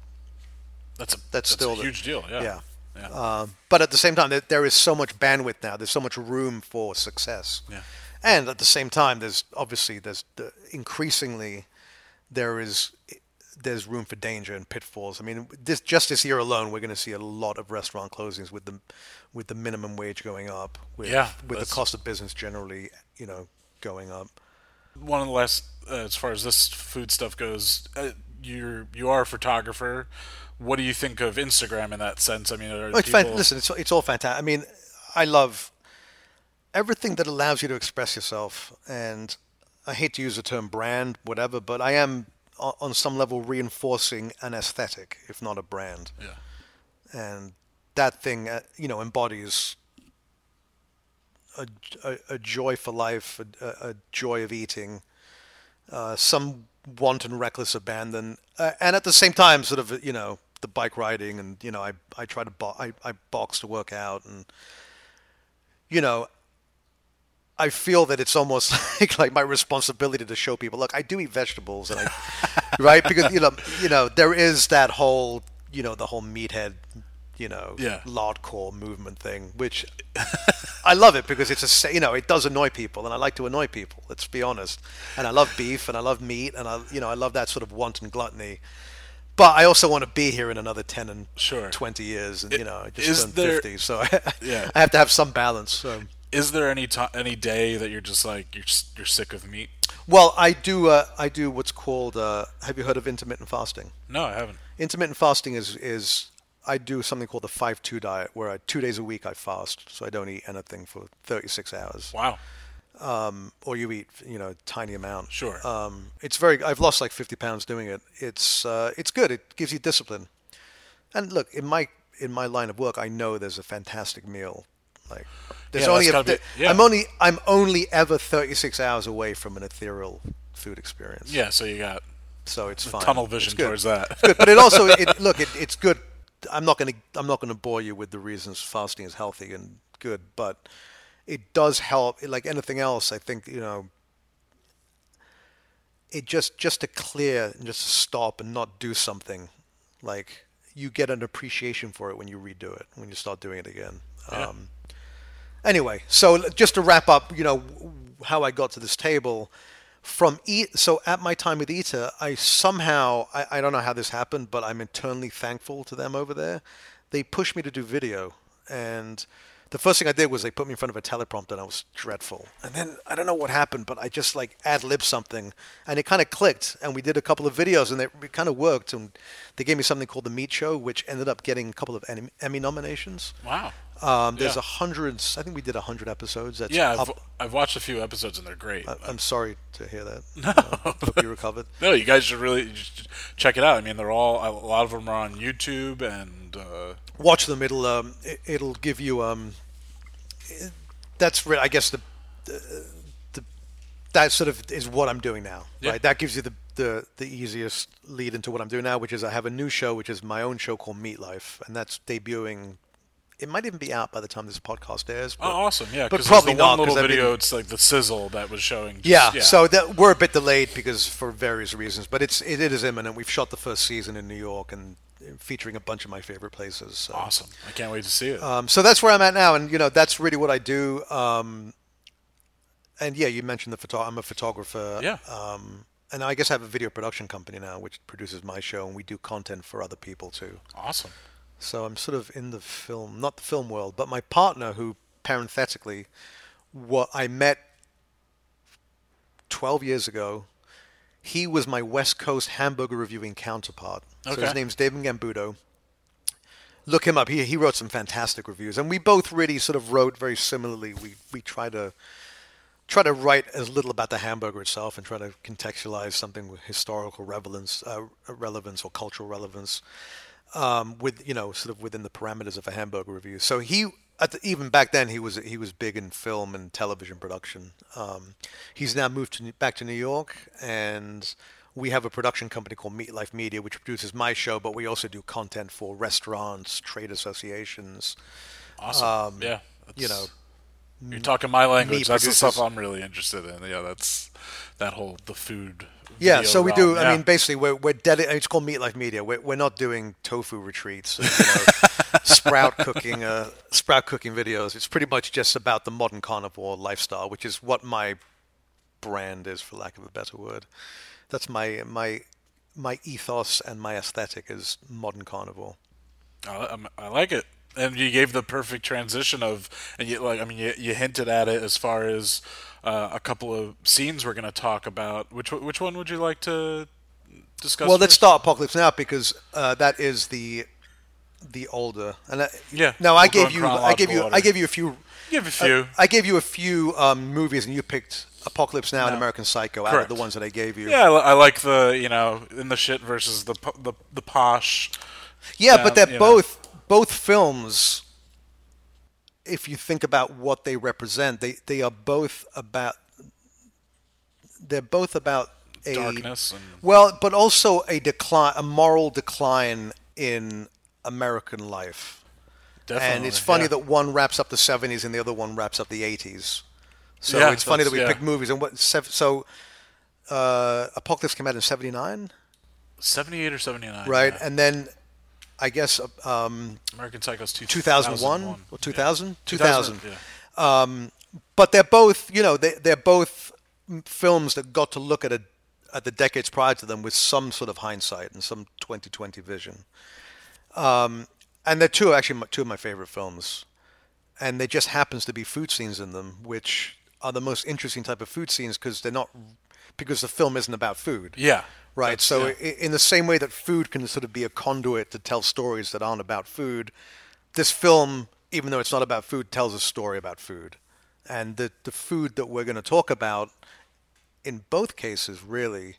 that's a that's still a the- huge deal. Yeah. yeah. Yeah. Um, but at the same time, there, there is so much bandwidth now. There's so much room for success. Yeah. And at the same time, there's obviously there's the, increasingly there is there's room for danger and pitfalls. I mean, this just this year alone, we're going to see a lot of restaurant closings with the with the minimum wage going up, with Yeah, with the cost of business generally, you know, going up. One of the last, uh, as far as this food stuff goes, uh, you're you are a photographer. What do you think of Instagram in that sense? I mean, are it's people, fan- listen, it's it's all fantastic. I mean, I love everything that allows you to express yourself, and I hate to use the term brand, whatever, but I am on some level reinforcing an aesthetic, if not a brand, Yeah. and that thing, uh, you know, embodies a, a, a joy for life, a, a, joy of eating, uh, some wanton reckless abandon, uh, and at the same time, sort of, you know, the bike riding, and you know, I I try to bo- I I box to work out, and you know, I feel that it's almost like like my responsibility to show people, look, I do eat vegetables, and I right? Because you know you know there is that whole you know the whole meathead you know Yeah. lardcore movement thing, which I love it because it's a you know it does annoy people, and I like to annoy people. Let's be honest. And I love beef, and I love meat, and I you know I love that sort of wanton gluttony. But I also want to be here in another ten and Sure. twenty years, and you know I just turned there- fifty, so I, Yeah. I have to have some balance. So. Is there any ti any day that you're just like you're just, you're sick of meat? Well, I do. Uh, I do what's called. Uh, have you heard of intermittent fasting? No, I haven't. Intermittent fasting is is I do something called the five two diet, where I, two days a week I fast, so I don't eat anything for thirty six hours, Wow. or you eat you know a tiny amount. Sure. Um, it's very. I've lost like fifty pounds doing it. It's uh, it's good. It gives you discipline. And look, in my in my line of work, I know there's a fantastic meal. Like there's Yeah, only a, be- yeah. I'm only I'm only ever thirty six hours away from an ethereal food experience. Yeah. So you got so it's fine. tunnel vision towards that. Good, but it also it, look it, it's good. I'm not going to I'm not going to bore you with the reasons fasting is healthy and good, but it does help. Like anything else, I think you know. It just just to clear and just to stop and not do something, like you get an appreciation for it when you redo it when you start doing it again. Yeah. Um, anyway, so just to wrap up, you know how I got to this table from e- so at my time with Eater, I somehow I, I don't know how this happened, but I'm eternally thankful to them over there. They pushed me to do video, and the first thing I did was they put me in front of a teleprompter, and I was dreadful. And then I don't know what happened, but I just like ad lib something, and it kind of clicked. And we did a couple of videos, and it, it kind of worked. And they gave me something called the Meat Show, which ended up getting a couple of Emmy, nominations. Wow. Um, there's Yeah. a hundred. I think we did a hundred episodes. That's Yeah, I've, I've watched a few episodes and they're great. I- I'm sorry to hear that. No. hope you recovered. no, you guys should really check it out. I mean, they're all a lot of them are on YouTube and uh, Watch them. It'll um, it, it'll give you um, it- that's I guess the, the the that sort of is what I'm doing now. Yeah. Right. That gives you the, the the easiest lead into what I'm doing now, which is I have a new show, which is my own show called Meat Life, and that's debuting. It might even be out by the time this podcast airs. oh, awesome, yeah. but Because probably not, little I've been- video, it's like the sizzle that was showing. just- Yeah, so that we're a bit delayed because for various reasons, but it's it, it is imminent. We've shot the first season in New York and featuring a bunch of my favorite places. So. awesome. I can't wait to see it. Um, so that's where I'm at now, and you know that's really what I do. Um, and yeah, you mentioned the photo. I'm a photographer. Yeah. Um, and I guess I have a video production company now, which produces my show, and we do content for other people too. awesome. So I'm sort of in the film, not the film world, but my partner, who parenthetically, what I met 12 years ago, he was my West Coast hamburger reviewing counterpart. So his name's David Gambudo. Look him up. He he wrote some fantastic reviews, and we both really sort of wrote very similarly. We we try to try to write as little about the hamburger itself and try to contextualize something with historical relevance, uh, relevance or cultural relevance um, with you know sort of within the parameters of a hamburger review. So he the, even back then he was he was big in film and television production. Um, he's now moved to, back to New York, and we have a production company called Meat Life Media, which produces my show, but we also do content for restaurants, trade associations. Awesome. yeah. You know, you're talking my language. That's the stuff. I'm really interested in. Yeah, that's that whole the food. Yeah, so we realm. do. I mean, basically, we're we're dedi- It's called Meat Life Media. We're we're not doing tofu retreats, and, you know, sprout cooking, uh, sprout cooking videos. It's pretty much just about the modern carnivore lifestyle, which is what my brand is, for lack of a better word. That's my my my ethos and my aesthetic is modern carnivore. I, I'm- like it, and you gave the perfect transition of, and you like, I mean, you, you hinted at it as far as uh, a couple of scenes we're going to talk about. Which one- which one would you like to discuss? Well, let's start Apocalypse Now because uh, that is the the older. And I, Yeah, No, I gave you. I gave you. chronological I gave you a few. Give a few. I gave you a few um, movies, and you picked Apocalypse Now and American Psycho out of the ones that I gave you. yeah, I, I like the you know in the shit versus the the the posh. Yeah, Yeah, but they're you know. both both films. If you think about what they represent, they they are both about. They're both about a Darkness and- well, but also a decline, a moral decline in American life. Definitely, and it's funny yeah. that one wraps up the 70s and the other one wraps up the 80s. So Yeah, it's funny that we yeah. pick movies and what so uh, Apocalypse came out in 79, 78 or 79. right? yeah. And then I guess uh, um, American Psycho's two, 2001 or Yeah. 2000? 2000. yeah. but they're both, you know, they they're both films that got to look at a at the decades prior to them with some sort of hindsight and some 2020 vision. Um, and they're two actually two of my favorite films, and there just happens to be food scenes in them, which are the most interesting type of food scenes because they're not because the film isn't about food. Yeah. Right. So, yeah. in the same way that food can sort of be a conduit to tell stories that aren't about food, this film, even though it's not about food, tells a story about food. And the, the food that we're going to talk about in both cases really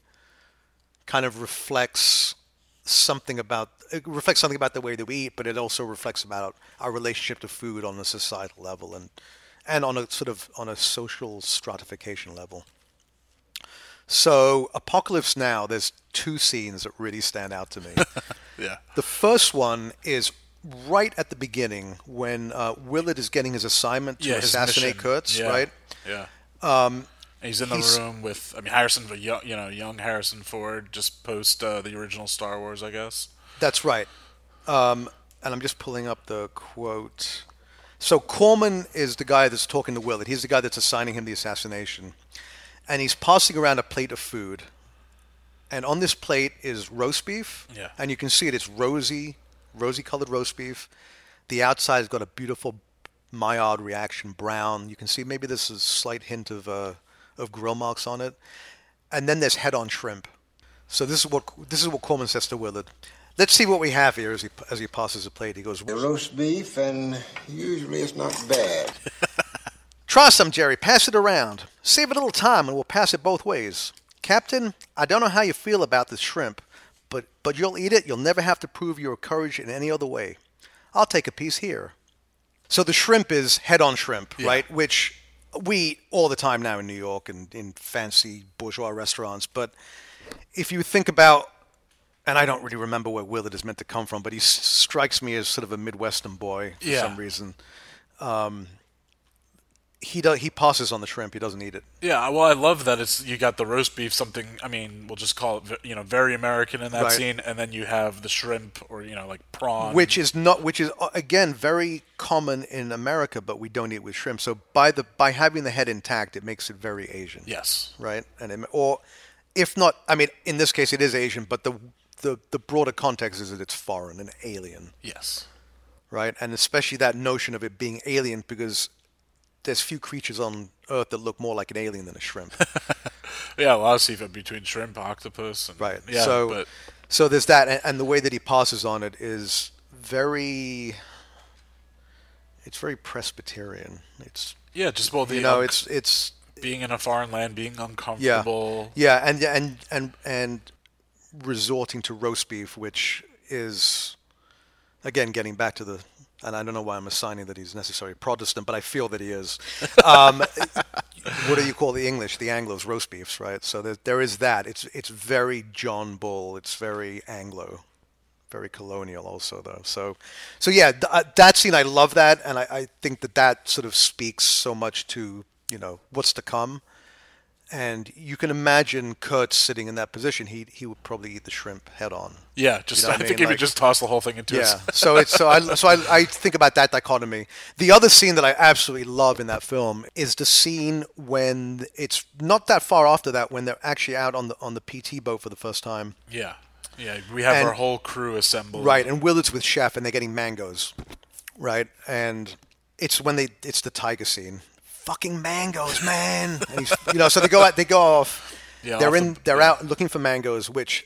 kind of reflects something about it reflects something about the way that we eat, but it also reflects about our relationship to food on a societal level and and on a sort of on a social stratification level. So, Apocalypse Now, there's two scenes that really stand out to me. yeah. the first one is right at the beginning when uh, Willard is getting his assignment to yeah, assassinate. Kurtz, yeah. right? Yeah. Um, he's in the he's- room with, I mean, Harrison, you know, young Harrison Ford, just post uh, the original Star Wars, I guess. That's right. Um, and I'm just pulling up the quote. So Corman is the guy that's talking to Willard. He's the guy that's assigning him the assassination. and he's passing around a plate of food. And on this plate is roast beef. Yeah. And you can see it. It's rosy, rosy colored roast beef. The outside's got a beautiful Maillard reaction brown. You can see maybe there's a slight hint of uh, of grill marks on it. And then there's head on shrimp. So this is what this is what Corman says to Willard. Let's see what we have here as he as he passes the plate. He goes, The roast beef, and usually it's not bad. Try some, Jerry. Pass it around. Save a little time and we'll pass it both ways. Captain, I don't know how you feel about this shrimp, but, but you'll eat it. You'll never have to prove your courage in any other way. I'll take a piece here. So the shrimp is head on shrimp, right? Which we eat all the time now in New York and in fancy bourgeois restaurants. But if you think about, and I don't really remember where Willard is meant to come from, but he s- strikes me as sort of a Midwestern boy for Yeah. some reason. Um, he do, he passes on the shrimp. He doesn't eat it. Yeah, well, I love that it's you got the roast beef, something. I mean, we'll just call it, you know, very American in that Right. scene, and then you have the shrimp or you know, like prawn. which is not which is uh, again very common in America, but we don't eat with shrimp. So by the by having the head intact, it makes it very Asian. yes, Right, and it, or if not, I mean, in this case, it is Asian, but the the the broader context is that it's foreign and alien, yes, right? And especially that notion of it being alien because there's few creatures on Earth that look more like an alien than a shrimp. yeah. A lot of seafood between shrimp, octopus, and, Right. Yeah, so, but so there's that, and, and the way that he passes on it is very. It's very Presbyterian. It's yeah, just well, the you know, it's it's being in a foreign land, being yeah, uncomfortable. yeah, and and and and resorting to roast beef, which is again getting back to the. And I don't know why I'm assigning that he's necessarily Protestant, but I feel that he is. Um, what do you call the English? The Anglos roast beefs, right? So there, there is that. It's it's very John Bull. It's very Anglo, very colonial also though. So, so yeah, th- uh, that scene I love that, and I, I think that that sort of speaks so much to you know what's to come. And you can imagine Kurtz sitting in that position. He he would probably eat the shrimp head on. Yeah, just You know I I think mean? he would just toss the whole thing into Yeah. his. so it's so I so I, I think about that dichotomy. The other scene that I absolutely love in that film is the scene when it's not that far after that when they're actually out on the on the PT boat for the first time. Yeah, yeah. We have And- our whole crew assembled. Right, and Willard's with Chef and they're getting mangoes. Right? And it's when they it's the tiger scene. Fucking mangoes, man. And he's you know, so they go out they go off. Yeah, they're off in the- they're yeah. out looking for mangoes, which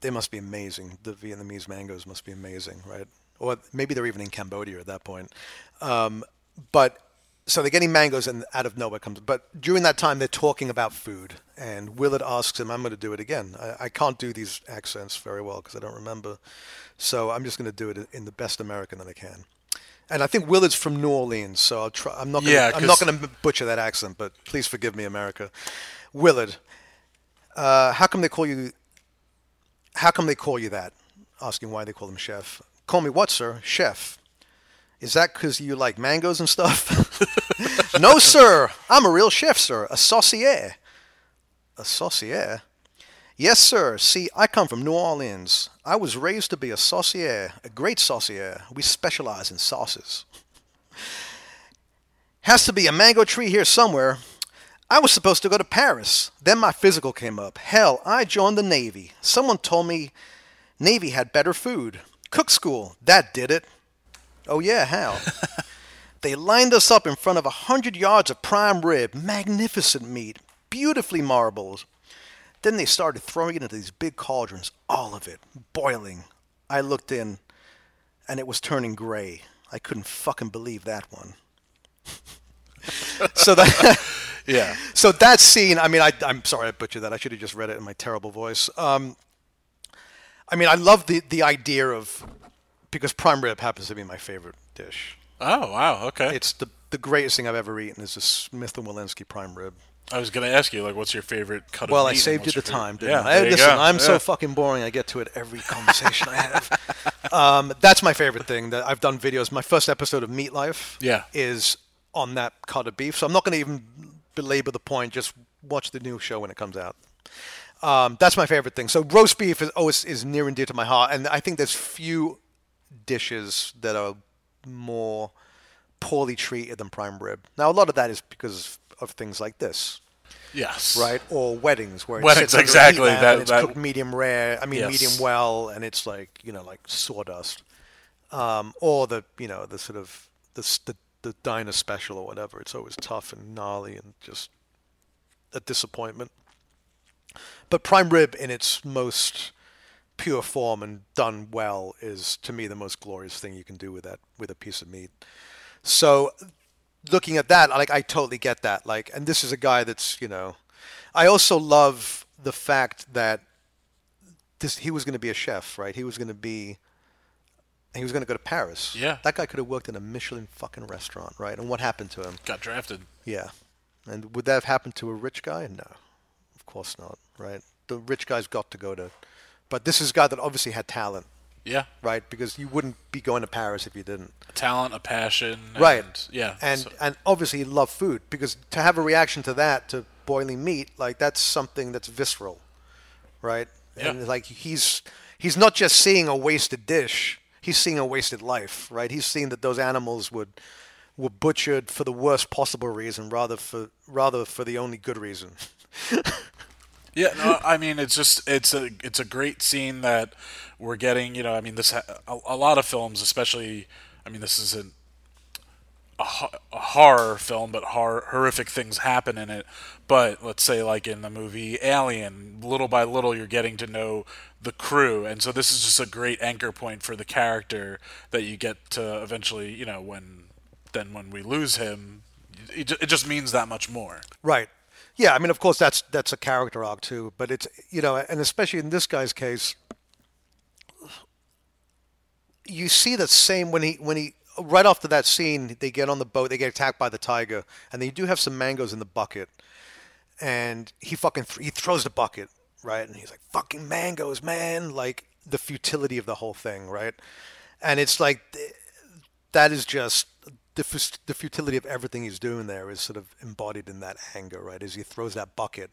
they must be amazing. The Vietnamese mangoes must be amazing, right? Or maybe they're even in Cambodia at that point. Um, but so they're getting mangoes, and out of nowhere comes. But during that time, they're talking about food, and Willard asks him, "I'm going to do it again. I, I can't do these accents very well because I don't remember, so I'm just going to do it in the best American that I can." And I think Willard's from New Orleans, so I'll try. I'm not. Gonna, Yeah, I'm not going to butcher that accent, but please forgive me, America. Willard, uh, how come they call you? How come they call you that? Asking why they call him chef. Call me what, sir? Chef. Is that because you like mangoes and stuff? no, sir. I'm a real chef, sir. A saucier. A saucier? Yes, sir. See, I come from New Orleans. I was raised to be a saucier, a great saucier. We specialize in sauces. Has to be a mango tree here somewhere. I was supposed to go to Paris. Then my physical came up. Hell, I joined the Navy. Someone told me Navy had better food. Cook school. That did it. Oh, yeah, how? they lined us up in front of a hundred yards of prime rib, magnificent meat, beautifully marbled. Then they started throwing it into these big cauldrons, all of it, boiling. I looked in, and it was turning gray. I couldn't fucking believe that one. so that. Yeah, So that scene, I mean, I, I'm sorry I butchered that. I should have just read it in my terrible voice. Um, I mean, I love the, the idea of, because prime rib happens to be my favorite dish. Oh wow, okay. It's the, the greatest thing I've ever eaten is a Smith & Wollensky prime rib. I was gonna ask you like, what's your favorite cut? Well, of I saved you the favorite- time, didn't yeah, I? Listen. I'm so fucking boring. I get to it every conversation I have. Um, that's my favorite thing. That I've done videos. My first episode of Meat Life Yeah. is on that cut of beef. So I'm not going to even belabor the point. Just watch the new show when it comes out. Um, that's my favorite thing. So roast beef is always is near and dear to my heart, and I think there's few dishes that are more poorly treated than prime rib. Now a lot of that is because of things like this. Yes. right? Or weddings where Weddings, sits under a heat exactly, that- it's that- cooked medium rare. I mean, Yes. medium well, and it's like you know, like sawdust. Um, or the you know the sort of the, the the diner special or whatever. It's always tough and gnarly and just a disappointment. But prime rib in its most pure form and done well is to me the most glorious thing you can do with that with a piece of meat. So looking at that, like I totally get that. Like, and this is a guy that's you know, I also love the fact that this he was going to be a chef, right? He was going to be. He was going to go to Paris. Yeah. That guy could have worked in a Michelin fucking restaurant, right? And what happened to him? Got drafted. Yeah. And would that have happened to a rich guy? No. Of course not, right? The rich guy's got to go to. But this is a guy that obviously had talent, Yeah. right? Because you wouldn't be going to Paris if you didn't. A talent, a passion. Right. and- Yeah. And so- and obviously he loved food because to have a reaction to that to boiling meat like that's something that's visceral, right? Yeah. And like he's he's not just seeing a wasted dish, he's seeing a wasted life, right? He's seeing that those animals would were butchered for the worst possible reason rather for rather for the only good reason. Yeah, no, I mean it's just it's a it's a great scene that we're getting. You know, I mean this a, a lot of films, especially. I mean this isn't a, a horror film, but hor- horrific things happen in it. But let's say like in the movie Alien, little by little you're getting to know the crew, and so this is just a great anchor point for the character that you get to eventually. You know, when then when we lose him, it, it just means that much more. Right. Yeah, I mean, of course, that's that's a character arc too, but it's you know, and especially in this guy's case, you see the same when he when he right after that scene, they get on the boat, they get attacked by the tiger, and they do have some mangoes in the bucket, and he fucking th- he throws the bucket right, and he's like, "Fucking mangoes, man!" Like the futility of the whole thing, right? And it's like th- that is just the, fus- the futility of everything he's doing there is sort of embodied in that anger, right? As he throws that bucket,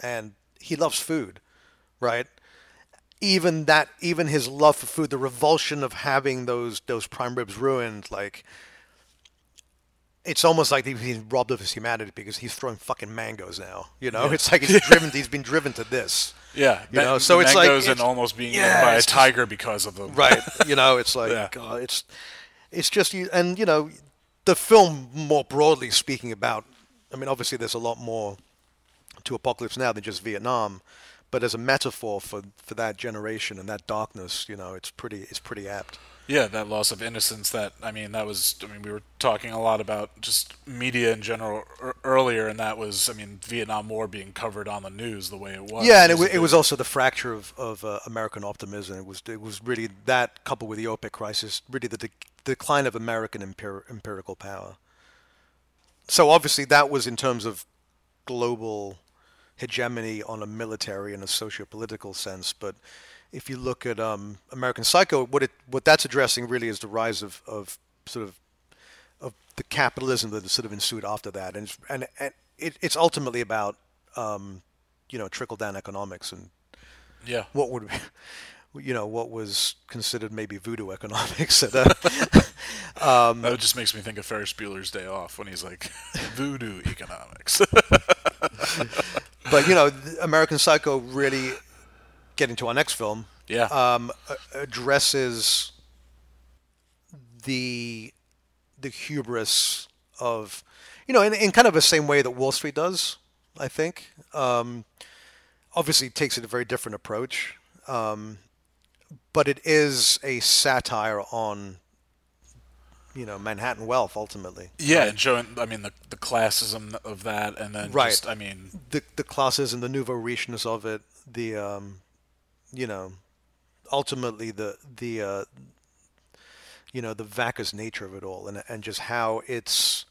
and he loves food, right? Even that, even his love for food, the revulsion of having those those prime ribs ruined, like it's almost like he's been robbed of his humanity because he's throwing fucking mangoes now. You know, it's like he's driven. He's been driven to this. Yeah, You know, so it's like- mangoes and it's- almost being yeah, by a it's just- tiger because of them. right you know it's like Yeah. God, it's it's just you and you know the film more broadly speaking about i mean obviously there's a lot more to apocalypse now than just vietnam but as a metaphor for for that generation and that darkness you know it's pretty it's pretty apt Yeah, that loss of innocence. That I mean, that was. I mean, we were talking a lot about just media in general er, earlier, and that was. I mean, Vietnam War being covered on the news the way it was. yeah and it, was wa- a it was also the fracture of, of uh, american optimism it was it was really that coupled with the opec crisis really the de- decline of american empir- empirical power so obviously that was in terms of global hegemony on a military and a socio-political sense but if you look at um, American Psycho, what it what that's addressing really is the rise of, of sort of of the capitalism that sort of ensued after that, and it's, and, and it, it's ultimately about um, you know trickle down economics and Yeah. what would you know what was considered maybe voodoo economics at a, that just makes me think of Ferris Bueller's Day Off when he's like, voodoo economics. But you know American Psycho really getting to our next film yeah. um, addresses the the hubris of you know in, in kind of the same way that Wall Street does. I think um, obviously it takes it a very different approach, um, but it is a satire on you know Manhattan wealth ultimately. yeah, and showing. I mean, the the classism of that, and then Right. just. I mean, the the classes and the nouveau richness of it, the um, you know, ultimately the the uh, you know the vacuous nature of it all, and and just how it's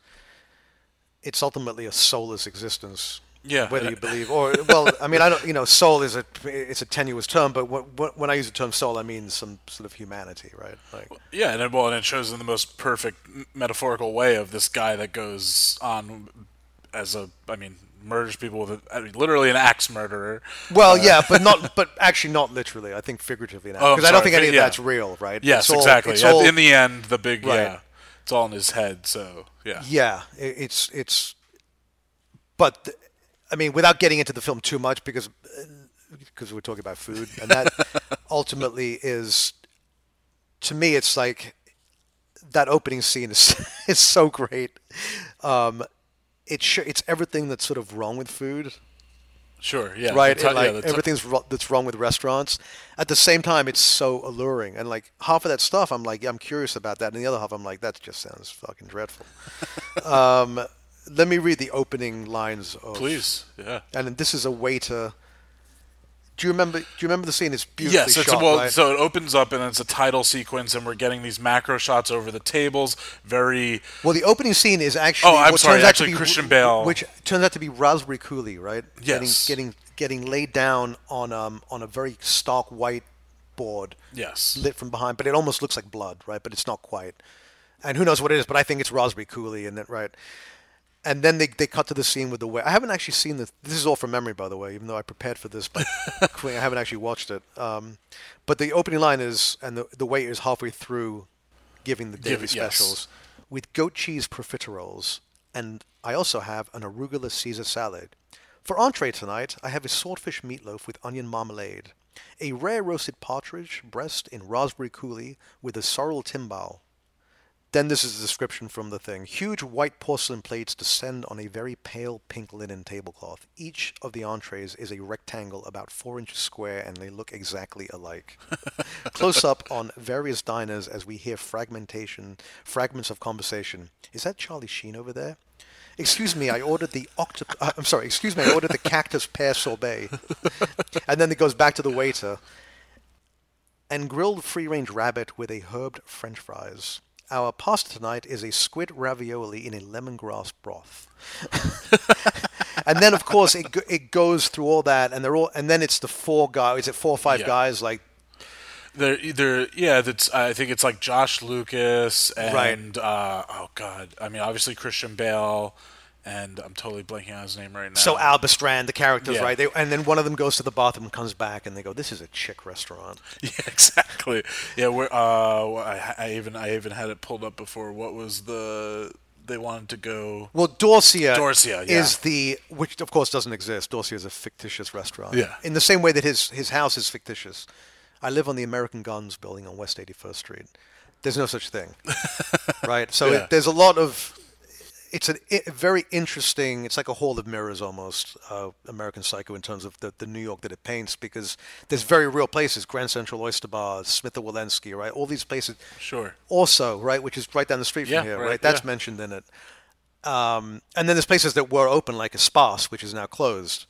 it's ultimately a soulless existence. Yeah, Whether you believe or well, I mean, I don't. You know, soul is a it's a tenuous term, but when, when I use the term soul, I mean some sort of humanity, right? Like, Yeah, and it, well, and it shows in the most perfect metaphorical way of this guy that goes on as a, I mean, murders people with, a, I mean, literally an axe murderer. well, uh, yeah, but not, but actually not literally. I think figuratively now, Oh, because I don't think any of yeah. that's real, right? Yes, all- exactly. all- in the end, the big, Right. yeah, it's all in his head. So yeah, Yeah, it's it's, but th- I mean, without getting into the film too much, because because we're talking about food, and that ultimately is, to me, it's like that opening scene is is so great. Um, it's sh- it's everything that's sort of wrong with food, Sure. Yeah. right? And, like yeah, ti- everything's ro- that's wrong with restaurants. At the same time, it's so alluring, and like half of that stuff, I'm like, yeah, I'm curious about that, and the other half, I'm like, that just sounds fucking dreadful. um, let me read the opening lines. Of, Please. Yeah. And this is a way to. Do you remember? Do you remember the scene? It's beautifully Yes, it's shot, well. right? So it opens up and it's a title sequence, and we're getting these macro shots over the tables. Very Well, the opening scene is actually. Oh, I'm sorry, turns out actually to be, Christian Bale. which turns out to be Raspberry Coulis, right? Yes. Getting getting getting laid down on um on a very stark white board, yes. lit from behind, but it almost looks like blood, right? But it's not quite. And who knows what it is? But I think it's Raspberry Coulis, and that right. And then they, they cut to the scene with the way I haven't actually seen this. This is all from memory, by the way. Even though I prepared for this, but I haven't actually watched it. Um, but the opening line is, and the the waiter is halfway through giving the daily Give- specials with goat cheese profiteroles, and I also have an arugula Caesar salad. For entree tonight, I have a swordfish meatloaf with onion marmalade, a rare roasted partridge breast in raspberry coulis with a sorrel timbale. Then this is a description from the thing. Huge white porcelain plates descend on a very pale pink linen tablecloth. Each of the entrees is a rectangle about four inches square and they look exactly alike. Close up on various diners as we hear fragmentation, fragments of conversation. Is that Charlie Sheen over there? Excuse me, I ordered the octop. Uh, I'm sorry. Excuse me, I ordered the cactus pear sorbet. and then it goes back to the waiter. And grilled free-range rabbit with a herbed French fries. Our pasta tonight is a squid ravioli in a lemongrass broth. and then, of course, it it goes through all that, and they're all, and then it's the four guys. Is it four or five Yeah. guys? Like They're either yeah. That's I think it's like Josh Lucas Right. and uh, oh god. I mean, obviously Christian Bale, and I'm totally blanking on his name right now. so, Albert Strand, the characters, Yeah. right? They, and then one of them goes to the bathroom comes back, and they go, "This is a chick restaurant." Yeah, exactly. Yeah, we're uh, I, I even I even had it pulled up before. What was the they wanted to go? Well, Dorsia, Dorsia, yeah. is the which of course doesn't exist. Dorsia is a fictitious restaurant. Yeah. In the same way that his his house is fictitious. I live on the American Gardens building on West 81st Street. There's no such thing, right? So Yeah. it, there's a lot of. It's a very interesting. It's like a hall of mirrors almost. Uh, American Psycho in terms of the, the New York that it paints because there's very real places. Grand Central Oyster Bar, Smith and Wollensky, right? All these places Sure. also, right, which is right down the street from Yeah, here, right, right? That's yeah. mentioned in it. Um, and then there's places that were open, like Espas, which is now closed,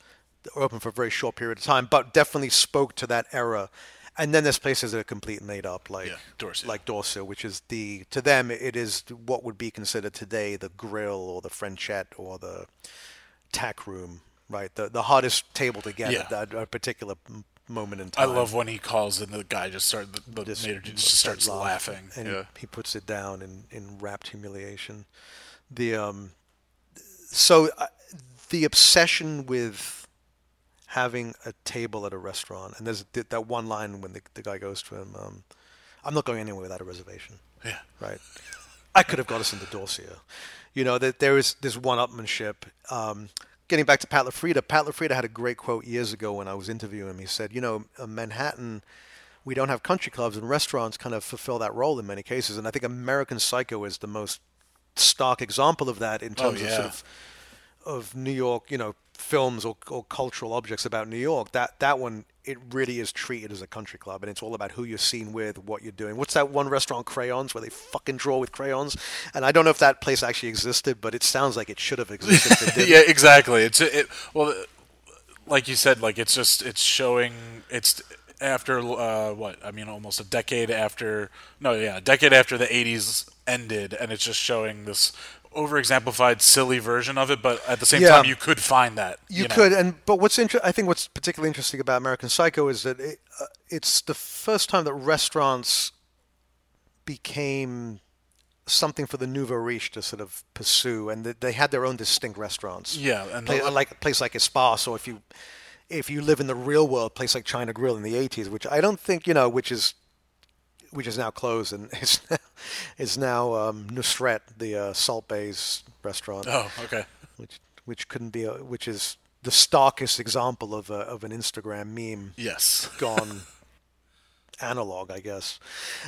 open for a very short period of time, but definitely spoke to that era. And then there's places that are complete made up, like Yeah, Dorsia. like Dorsia, which is the to them it is what would be considered today the grill or the Frenchette or the tack room, right? The the hottest table to get Yeah. at that a particular moment in time. I love when he calls and the guy just start the, Just just, starts starts laughing. and yeah. he puts it down in, in rapt humiliation. The um, so uh, the obsession with having a table at a restaurant, and there's that one line when the, the guy goes to him, um, "I'm not going anywhere without a reservation." Yeah. Right? I could have got us into Dorsia. You know that there is this one-upmanship. Um, getting back to Pat LaFrieda, Pat LaFrieda had a great quote years ago when I was interviewing him. He said, "You know, Manhattan." we don't have country clubs and restaurants kind of fulfill that role in many cases. And I think American Psycho is the most stark example of that in terms Oh, yeah. sort of of New York, you know, films or, or cultural objects about New York. That that one it really is treated as a country club, and it's all about who you're seen with, what you're doing. What's that one restaurant, Crayons, where they fucking draw with crayons? And I don't know if that place actually existed, but it sounds like it should have existed. if it didn't. yeah, exactly. It's it. Well, like you said, like it's just it's showing it's after uh, what I mean, almost a decade after. No, yeah, a decade after the '80s ended, and it's just showing this overexamplified, silly version of it. But at the same Yeah. time, you could find that. You, know. could, and but what's inter- I think what's particularly interesting about American Psycho is that it, uh, it's the first time that restaurants became something for the nouveau riche to sort of pursue, and they had their own distinct restaurants. Yeah, and the- like a place like Espas, or if you if you live in the real world, place like China Grill in the '80s, which I don't think you know, which is which is now closed and is now, is now um, Nusret, the uh, Salt Bae's restaurant Oh, okay. which which couldn't be a, which is the starkest example of a, of an Instagram meme Yes. gone analog, I guess.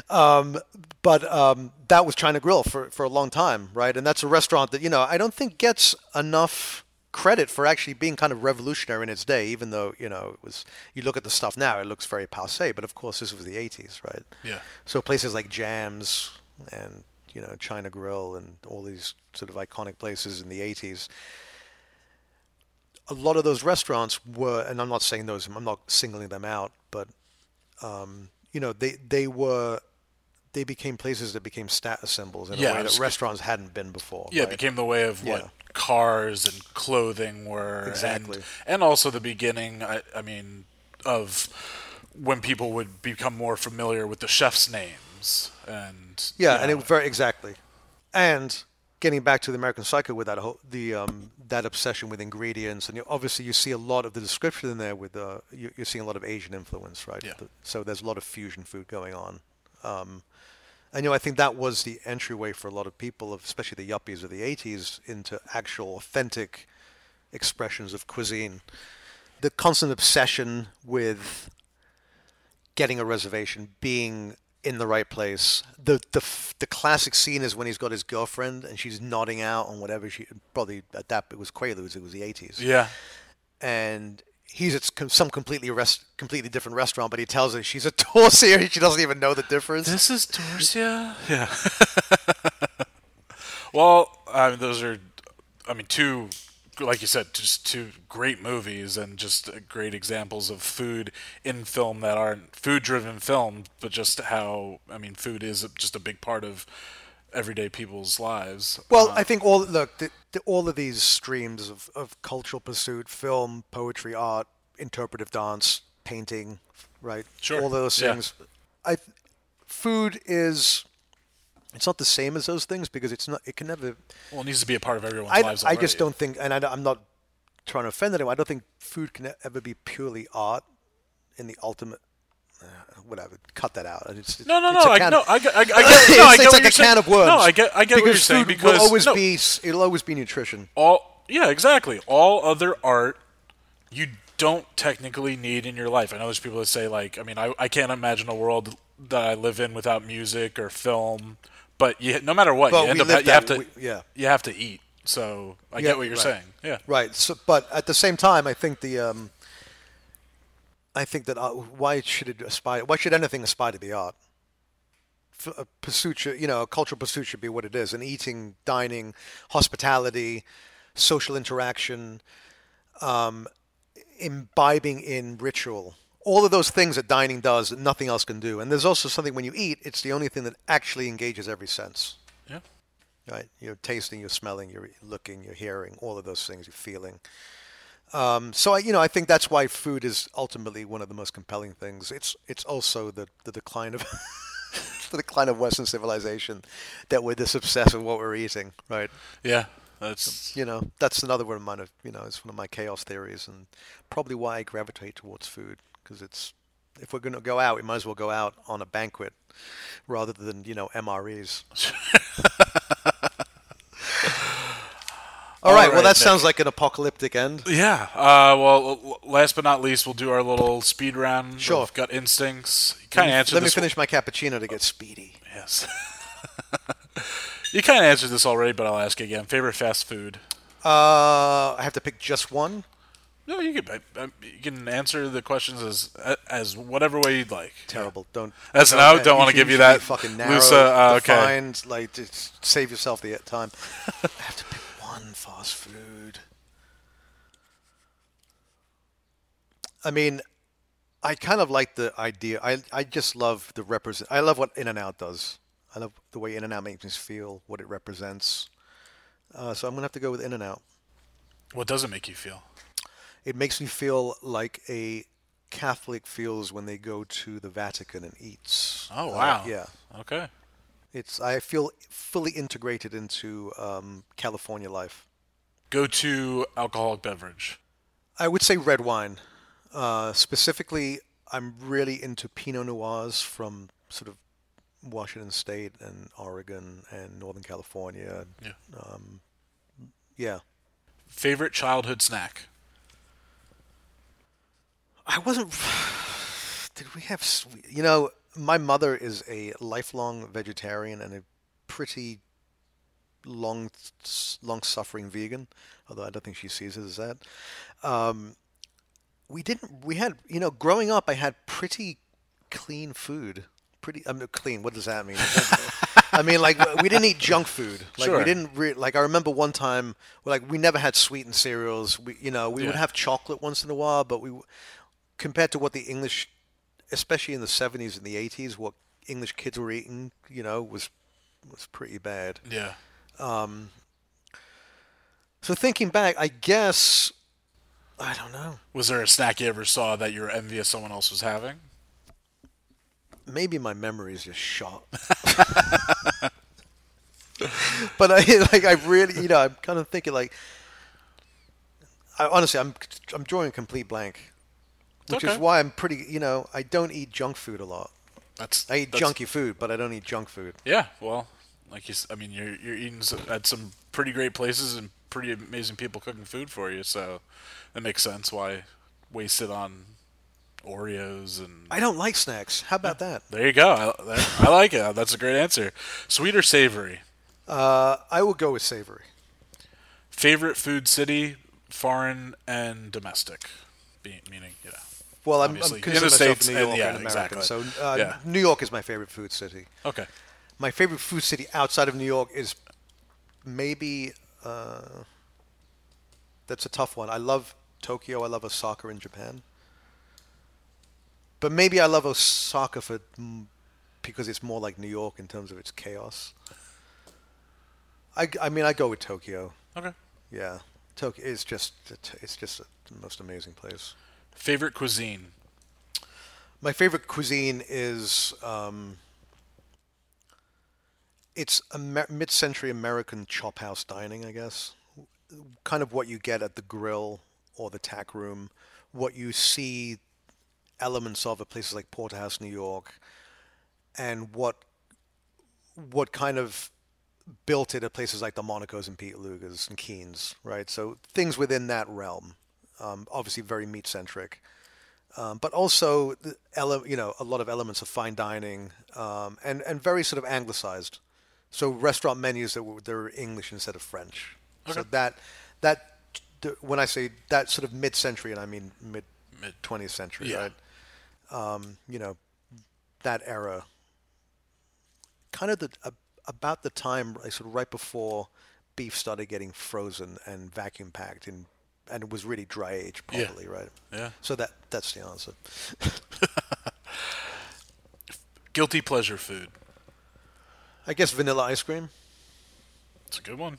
Um, but um, that was China Grill for, for a long time, right? And that's a restaurant that, you know, I don't think gets enough credit for actually being kind of revolutionary in its day, even though, you know, it was, you look at the stuff now, it looks very passe, but of course this was the 80s, right? Yeah. So places like Jams and, you know, China Grill and all these sort of iconic places in the 80s a lot of those restaurants were, and I'm not saying those, I'm not singling them out, but um, you know, they they were, they became places that became status symbols in Yeah, a way that restaurants hadn't been before. Yeah, it became the way of what Yeah. cars and clothing were. and- Exactly. And, also the beginning, I, I mean, of when people would become more familiar with the chef's names. And Yeah, you and it was very exactly, and getting back to the American Psycho with that whole the um, that obsession with ingredients, and you, obviously you see a lot of the description in there with uh, you, you're seeing a lot of Asian influence, right? Yeah. The- so there's a lot of fusion food going on. Um, and you know, I think that was the entryway for a lot of people, especially the yuppies of the '80s, into actual authentic expressions of cuisine. The constant obsession with getting a reservation, being in the right place. The the the classic scene is when he's got his girlfriend and she's nodding out on whatever she probably at that it was Quaaludes, it was the 80s, yeah, and he's at some completely rest, completely different restaurant, but he tells her she's a Dorsia and she doesn't even know the difference. this is Dorsia. Yeah. well, I mean, those are, I mean, two, like you said, just two great movies and just uh, great examples of food in film that aren't food-driven film, but just how, I mean, food is just a big part of everyday people's lives. Well, Uh, I think all look, the, the, all of these streams of, of cultural pursuit, film, poetry, art, interpretive dance, painting, right? Sure, All those yeah. things. I food is it's not the same as those things because it's not. It can never. well, it needs to be a part of everyone's I, lives. I just don't think, and I, am not trying to offend anyone. I don't think food can ever be purely art in the ultimate. Uh, whatever, cut that out. It's, No, no, it's no. I, no, I, get- I, I get. No, it's, I get what like a saying. can of worms. No, I get. I get what you're because saying food because will always no, be. It'll always be nutrition. all yeah exactly all other art you don't technically need in your life i know there's people that say like i mean i, I can't imagine a world that i live in without music or film but you, no matter what But you end up you have to we- yeah. you have to eat so i Yeah, get what you're right. saying yeah Right. So, but at the same time, I think the um, I think that uh, why should it aspire? Why should anything aspire to be art? A pursuit, should, you know, a cultural pursuit should be what it is: an eating, dining, hospitality, social interaction, um, imbibing in ritual. All of those things that dining does, that nothing else can do. And there's also something when you eat, it's the only thing that actually engages every sense yeah right? You're tasting, you're smelling, you're looking, you're hearing, all of those things, you're feeling. Um, so I, you know, I think that's why food is ultimately one of the most compelling things. It's it's also the the decline of the decline of Western civilization that we're this obsessed with what we're eating, right? yeah that's You know, that's another one of mine. Of, you know, it's one of my chaos theories, and probably why I gravitate towards food because it's if we're going to go out, we might as well go out on a banquet rather than you know MREs. All right. right, Well, that Nick. sounds like an apocalyptic end. yeah uh, well last but not least we'll do our little speed round Sure. of gut instincts you kind of answered let me finish my cappuccino to get speedy. yes you kind of answered this already but i'll ask again favorite fast food Uh, I have to pick just one. No, you can uh, you can answer the questions as as whatever way you'd like. Terrible. Don't. That's- don't, uh, don't wanna give you that Fucking narrow, loose, uh, okay. defined. Like, just save yourself the time. I have to pick one fast food. I mean, I kind of like the idea. I I just love the represent. I love what In and Out does. I love the way In and Out makes me feel, what it represents. Uh, so I'm gonna have to go with In and Out. What does it make you feel? It makes me feel like a Catholic feels when they go to the Vatican and eats. Oh Uh, wow. yeah, Okay. It's I feel fully integrated into um, California life. Go to alcoholic beverage. I would say red wine. Uh, specifically, I'm really into Pinot Noirs from sort of Washington State and Oregon and Northern California. Yeah. Um, yeah. Favorite childhood snack. I wasn't. Did we have sweet? You know, my mother is a lifelong vegetarian and a pretty long, long-suffering vegan. Although I don't think she sees it as that. Um, we didn't. We had, you know, growing up, I had pretty clean food. Pretty, I mean, clean. What does that mean? I mean, like we didn't eat junk food. Like Sure. we didn't. Re- like I remember one time, like we never had sweetened cereals. We, you know, we would have chocolate once in a while, but we, compared to what the English, especially in the '70s and the '80s, what English kids were eating, you know, was was pretty bad. Yeah. Um, So thinking back, I guess I don't know. Was there a snack you ever saw that you were envious someone else was having? maybe my memory is just shot. but I like I really you know I'm kind of thinking like I honestly I'm I'm drawing a complete blank, which is why I'm pretty you know I don't eat junk food a lot. That's I eat that's- junky food, but I don't eat junk food. Yeah, well, like you, I mean, you're you're eating at some pretty great places and pretty amazing people cooking food for you, so that makes sense why waste it on Oreos and. I don't like snacks. How about that? There you go. I, that, I like it. That's a great answer. Sweet or savory? Uh, I will go with savory. Favorite food city, foreign and domestic, Be, meaning yeah. Well, I'm, I'm Obviously. In considering the myself States New and- York yeah, and American, exactly. so uh, Yeah. New York is my favorite food city. Okay. My favorite food city outside of New York is maybe uh, that's a tough one. I love Tokyo. I love Osaka in Japan. But maybe I love Osaka for mm, because it's more like New York in terms of its chaos. I, I mean I go with Tokyo. Okay. Yeah, Tokyo is just it's just the most amazing place. Favorite cuisine. My favorite cuisine is um, it's Amer- mid-century American chop house dining, I guess. Kind of what you get at the grill or the tack room, what you see elements of at places like Porterhouse, New York, and what what kind of built it at places like the Monacos and Pete Luger's and Keens, right? So things within that realm. Um, obviously, very meat centric um, but also the ele- you know a lot of elements of fine dining um, and and very sort of anglicized. So restaurant menus that were they're English instead of French. So that that when I say that sort of mid-century, and I mean mid Mid- 20th century, Yeah. right? Um, you know that era, kind of the a, about the time like, sort of right before beef started getting frozen and vacuum packed and and it was really dry aged Yeah. properly, right? Yeah. So that that's the answer. Guilty pleasure food. I guess vanilla ice cream. It's a good one.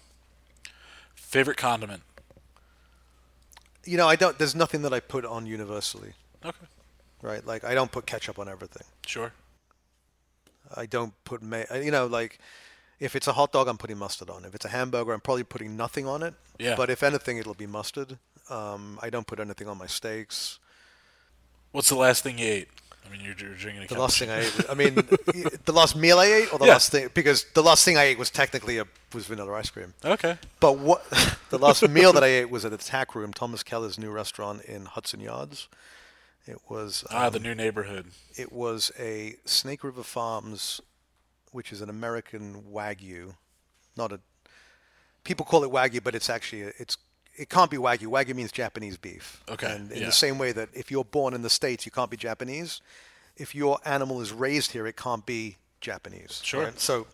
Favorite condiment. You know, I don't. There's nothing that I put on universally, Okay. right? Like I don't put ketchup on everything. Sure. I don't put may. You know, like if it's a hot dog, I'm putting mustard on. If it's a hamburger, I'm probably putting nothing on it. Yeah. But if anything, it'll be mustard. Um, I don't put anything on my steaks. What's the last thing you ate? I mean, you're, you're drinking a The last thing I ate. I mean, the last meal I ate, or the Yeah. last thing because the last thing I ate was technically a was vanilla ice cream. Okay. But what the last meal that I ate was at the Tack Room, Thomas Keller's new restaurant in Hudson Yards. It was Ah, um, the new neighborhood. it was a Snake River Farms, which is an American wagyu, not a. People call it wagyu, but it's actually a, it's it can't be wagyu. Wagyu means Japanese beef. Okay, And in yeah. the same way that if you're born in the states, you can't be Japanese. If your animal is raised here, it can't be Japanese. Sure. right? So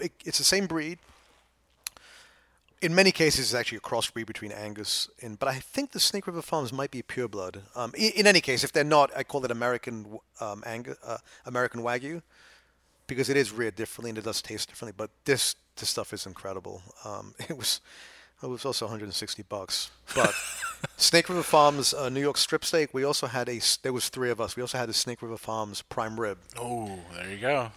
it, it's the same breed. In many cases, it's actually a crossbreed between Angus and, but I think the Snake River Farms might be pureblood. Um, in, in any case, if they're not, I call it American um, Angus, uh, American Wagyu, because it is reared differently and it does taste differently. But this this stuff is incredible. Um, it was it was also 160 bucks. But Snake River Farms uh, New York strip steak. We also had a there was three of us. We also had a Snake River Farms prime rib. Oh, there you go.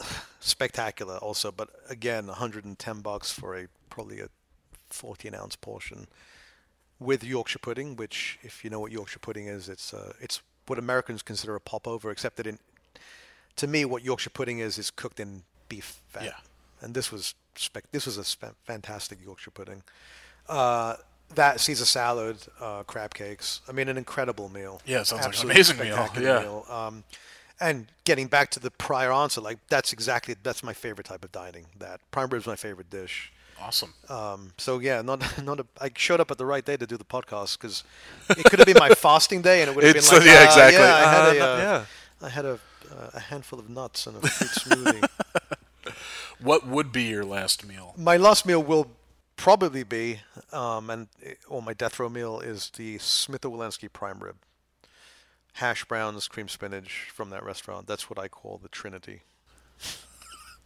spectacular also but again 110 bucks for a probably a 14 ounce portion with yorkshire pudding which if you know what yorkshire pudding is it's uh, it's what americans consider a popover except that in to me what yorkshire pudding is is cooked in beef fat Yeah. and this was spec this was a sp- fantastic yorkshire pudding uh, that Caesar salad, uh, crab cakes. I mean, an incredible meal. Yeah, it sounds like an amazing meal, yeah. meal. Um, and getting back to the prior answer, like that's exactly that's my favorite type of dining. That prime rib is my favorite dish. Awesome. Um, so yeah, not not a, I showed up at the right day to do the podcast because it could have been my fasting day and it would have been like yeah, uh, exactly. Yeah, I had Uh, a, uh, yeah. I had a uh, a handful of nuts and a fruit smoothie. What would be your last meal? My last meal will probably be, um, and or my death row meal is the Smith Wollensky prime rib, hash browns, cream spinach from that restaurant. That's what I call the Trinity.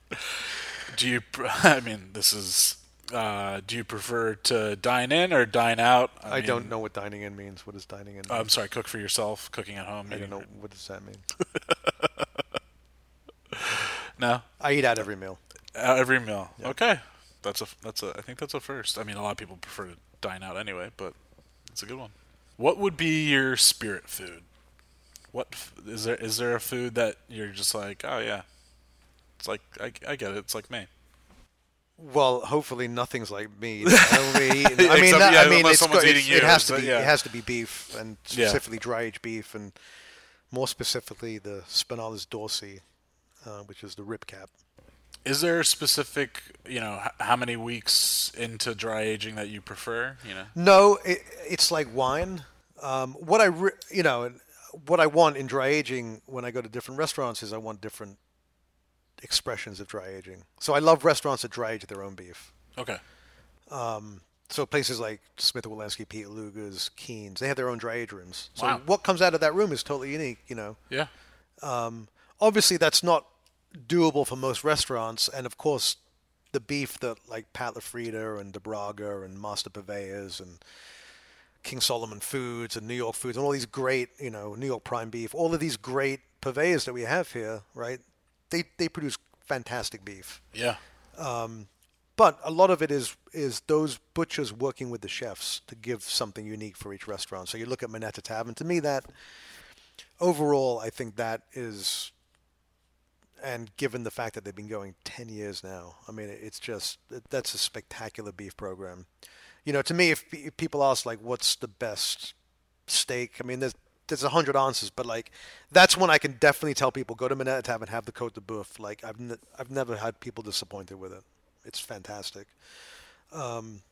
Do you? I mean, this is. Uh, do you prefer to dine in or dine out? I, mean, don't know what dining in means. What does dining in? Mean? I'm sorry. Cook for yourself. Cooking at home. I don't know what does that mean. No. I eat out every meal. Every meal. Okay. That's a. That's a. I think that's a first. I mean, a lot of people prefer to dine out anyway, but it's a good one. What would be your spirit food? What is there? Is there a food that you're just like, oh yeah, it's like I, I get it. It's like me. Well, hopefully nothing's like me. I mean, I mean, Except, that- yeah, I mean, unless it's someone's got- eating it has to be. yeah. It has to be beef, and Yeah. specifically dry aged beef, and more specifically the Spinalis dorsi, uh, which is the rib cap. Is there a specific, you know, h- how many weeks into dry aging that you prefer? You know. No, it, it's like wine. Um, what I, re- you know, what I want in dry aging when I go to different restaurants is I want different expressions of dry aging. So I love restaurants that dry age their own beef. Okay. Um, so places like Smith Wollensky, Peter Luger's, Keen's, they have their own dry age rooms. So Wow. what comes out of that room is totally unique, you know. Yeah. Um, obviously, that's not doable for most restaurants, and of course, the beef that like Pat LaFrieda and DeBragga and Master Purveyors and King Solomon Foods and New York Foods and all these great, you know, New York Prime Beef, all of these great purveyors that we have here, right? They they produce fantastic beef. Yeah. Um, but a lot of it is is those butchers working with the chefs to give something unique for each restaurant. So you look at Minetta Tavern. To me, that overall, I think that is, and given the fact that they've been going ten years now, I mean, it's just that's a spectacular beef program. You know, to me, if, if people ask like, what's the best steak? I mean, there's there's a hundred answers, but like that's one I can definitely tell people go to Minetta Tavern, have the Cote de Boeuf. Like I've n- I've never had people disappointed with it. It's fantastic. Um,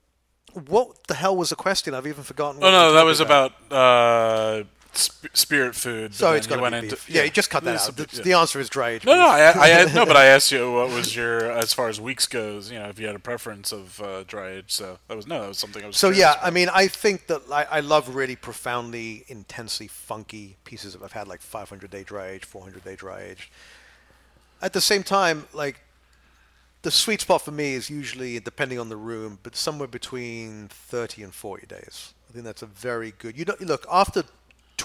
what the hell was the question? I've even forgotten. Oh no, that was about uh, sp- spirit food. So it's got to be into beef. Yeah, you just cut that out. The, yeah. the answer is dry aged No, no. I, I no, but I asked you what was your as far as weeks goes. You know, if you had a preference of uh, dry age. So that was no, that was something I was. So yeah, about. I mean, I think that I, I love really profoundly, intensely funky pieces of. I've had like 500 day dry age, 400 day dry age. At the same time, like the sweet spot for me is usually depending on the room, but somewhere between 30 and 40 days. I think that's a very good. You don't look after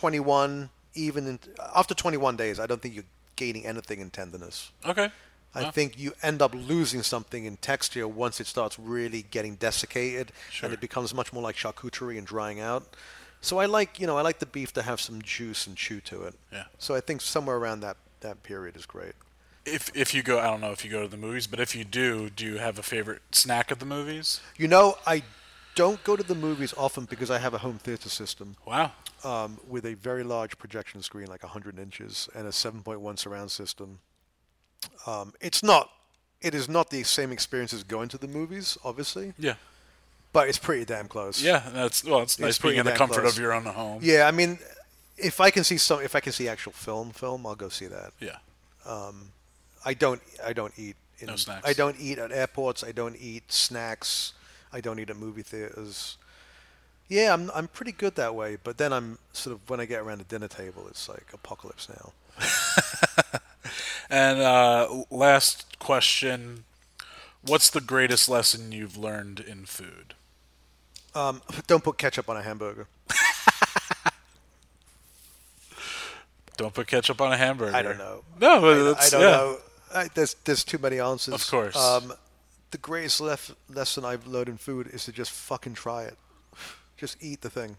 21, even in, after 21 days. I don't think you're gaining anything in tenderness. okay. I Wow. think you end up losing something in texture once it starts really getting desiccated Sure. and it becomes much more like charcuterie and drying out. So I like, you know, I like the beef to have some juice and chew to it. Yeah. So I think somewhere around that that period is great. If if you go, I don't know if you go to the movies, but if you do, do you have a favorite snack at the movies? You know, I don't go to the movies often because I have a home theater system Wow. um, with a very large projection screen, like 100 inches, and a 7.1 surround system. Um, it's not, it is not the same experience as going to the movies, obviously, Yeah. but it's pretty damn close. Yeah, that's well. It's nice being in the comfort close. of your own home. Yeah, I mean, if I can see some, if I can see actual film, film, I'll go see that. Yeah. I don't, I don't eat. In, No snacks. I don't eat at airports. I don't eat snacks. I don't eat at movie theaters. Yeah, I'm, I'm pretty good that way. But then I'm sort of when I get around the dinner table, it's like apocalypse now. And uh, last question: What's the greatest lesson you've learned in food? Um, don't put ketchup on a hamburger. Don't put ketchup on a hamburger. I don't know. No, but I, I don't yeah. know. I, there's there's too many answers. Of course. Um, the greatest lef- lesson I've learned in food is to just fucking try it. Just eat the thing,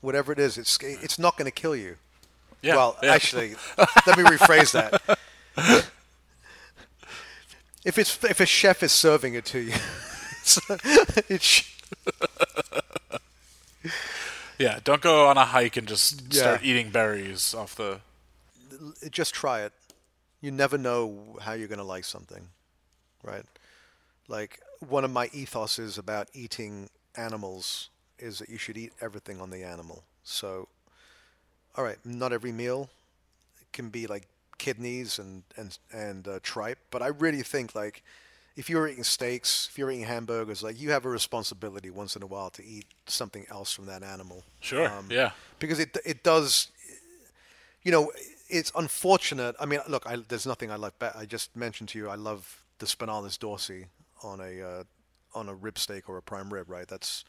whatever it is. It's it's not going to kill you. Yeah. well, yeah. actually, let me rephrase that. If it's if a chef is serving it to you, it's, Yeah, don't go on a hike and just Yeah. start eating berries off the. just try it. You never know how you're going to like something, right? Like one of my ethoses about eating animals is that you should eat everything on the animal. So, all right, not every meal can be like kidneys and and and uh, tripe, but I really think like if you're eating steaks, if you're eating hamburgers, like you have a responsibility once in a while to eat something else from that animal Sure. Um, yeah. because it it does you know it's unfortunate i mean look I, there's nothing i like better i just mentioned to you i love the spinalis dorsi on a uh, on a rib steak or a prime rib right that's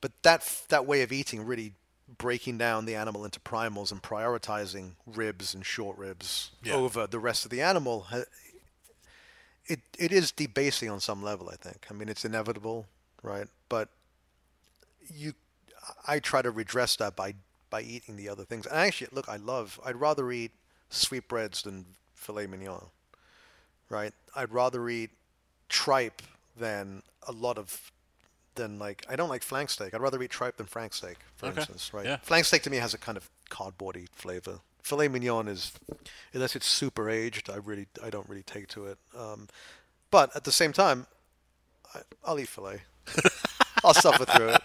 but that that way of eating really breaking down the animal into primals and prioritizing ribs and short ribs Yeah. over the rest of the animal it it is debasing on some level i think i mean it's inevitable right but you I try to redress that by by eating the other things. And actually, look, I love. I'd rather eat sweetbreads than filet mignon, right? I'd rather eat tripe than a lot of than like I don't like flank steak. I'd rather eat tripe than flank steak, for Okay. instance, right? Yeah. Flank steak to me has a kind of cardboardy flavor. Filet mignon is, unless it's super aged, I really I don't really take to it. Um, but at the same time, I, I'll eat filet. I'll suffer through it.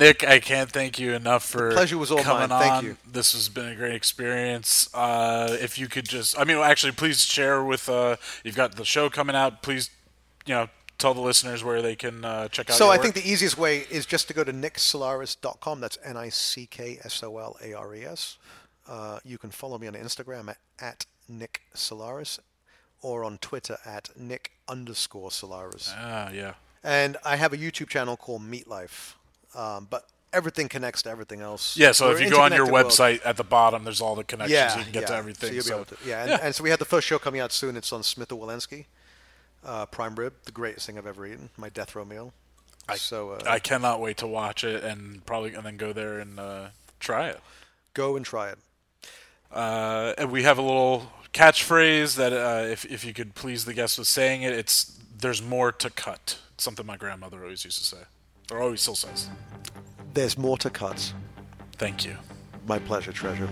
Nick, I can't thank you enough for pleasure was all coming mine. Thank on. you. This has been a great experience. Uh, if you could just, I mean, actually, please share with. Uh, you've got the show coming out. Please, you know, tell the listeners where they can uh, check out. So I work. think the easiest way is just to go to nicksolares.com. That's N-I-C-K-S-O-L-A-R-E-S. Uh, you can follow me on Instagram at, at Nick Solares or on Twitter at Nick underscore Solares. Ah, yeah. And I have a YouTube channel called Meat Life. Um, but everything connects to everything else. Yeah, so We're if you go on your interconnected world. website at the bottom, there's all the connections. yeah, you can get yeah. to everything. So so- to, yeah, and, Yeah. and so we had the first show coming out soon. It's on Smith Wollensky, uh, prime rib, the greatest thing I've ever eaten. My death row meal. I, so uh, I cannot wait to watch it and probably and then go there and uh, try it. go and try it. Uh, and we have a little catchphrase that uh, if if you could please the guest with saying it, it's "There's more to cut." It's something my grandmother always used to say, Oh, he still says. There's more to cuts. Thank you. My pleasure, treasure.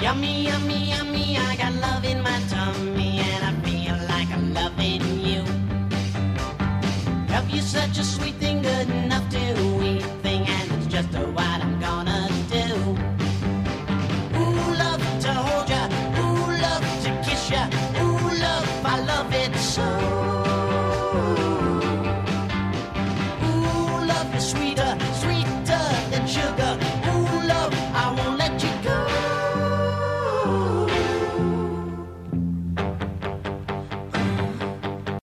Yummy, yummy, yummy. I got love in my tummy, and I feel like I'm loving you. Love you such a sweet thing, good enough to eat thing, and it's just a while.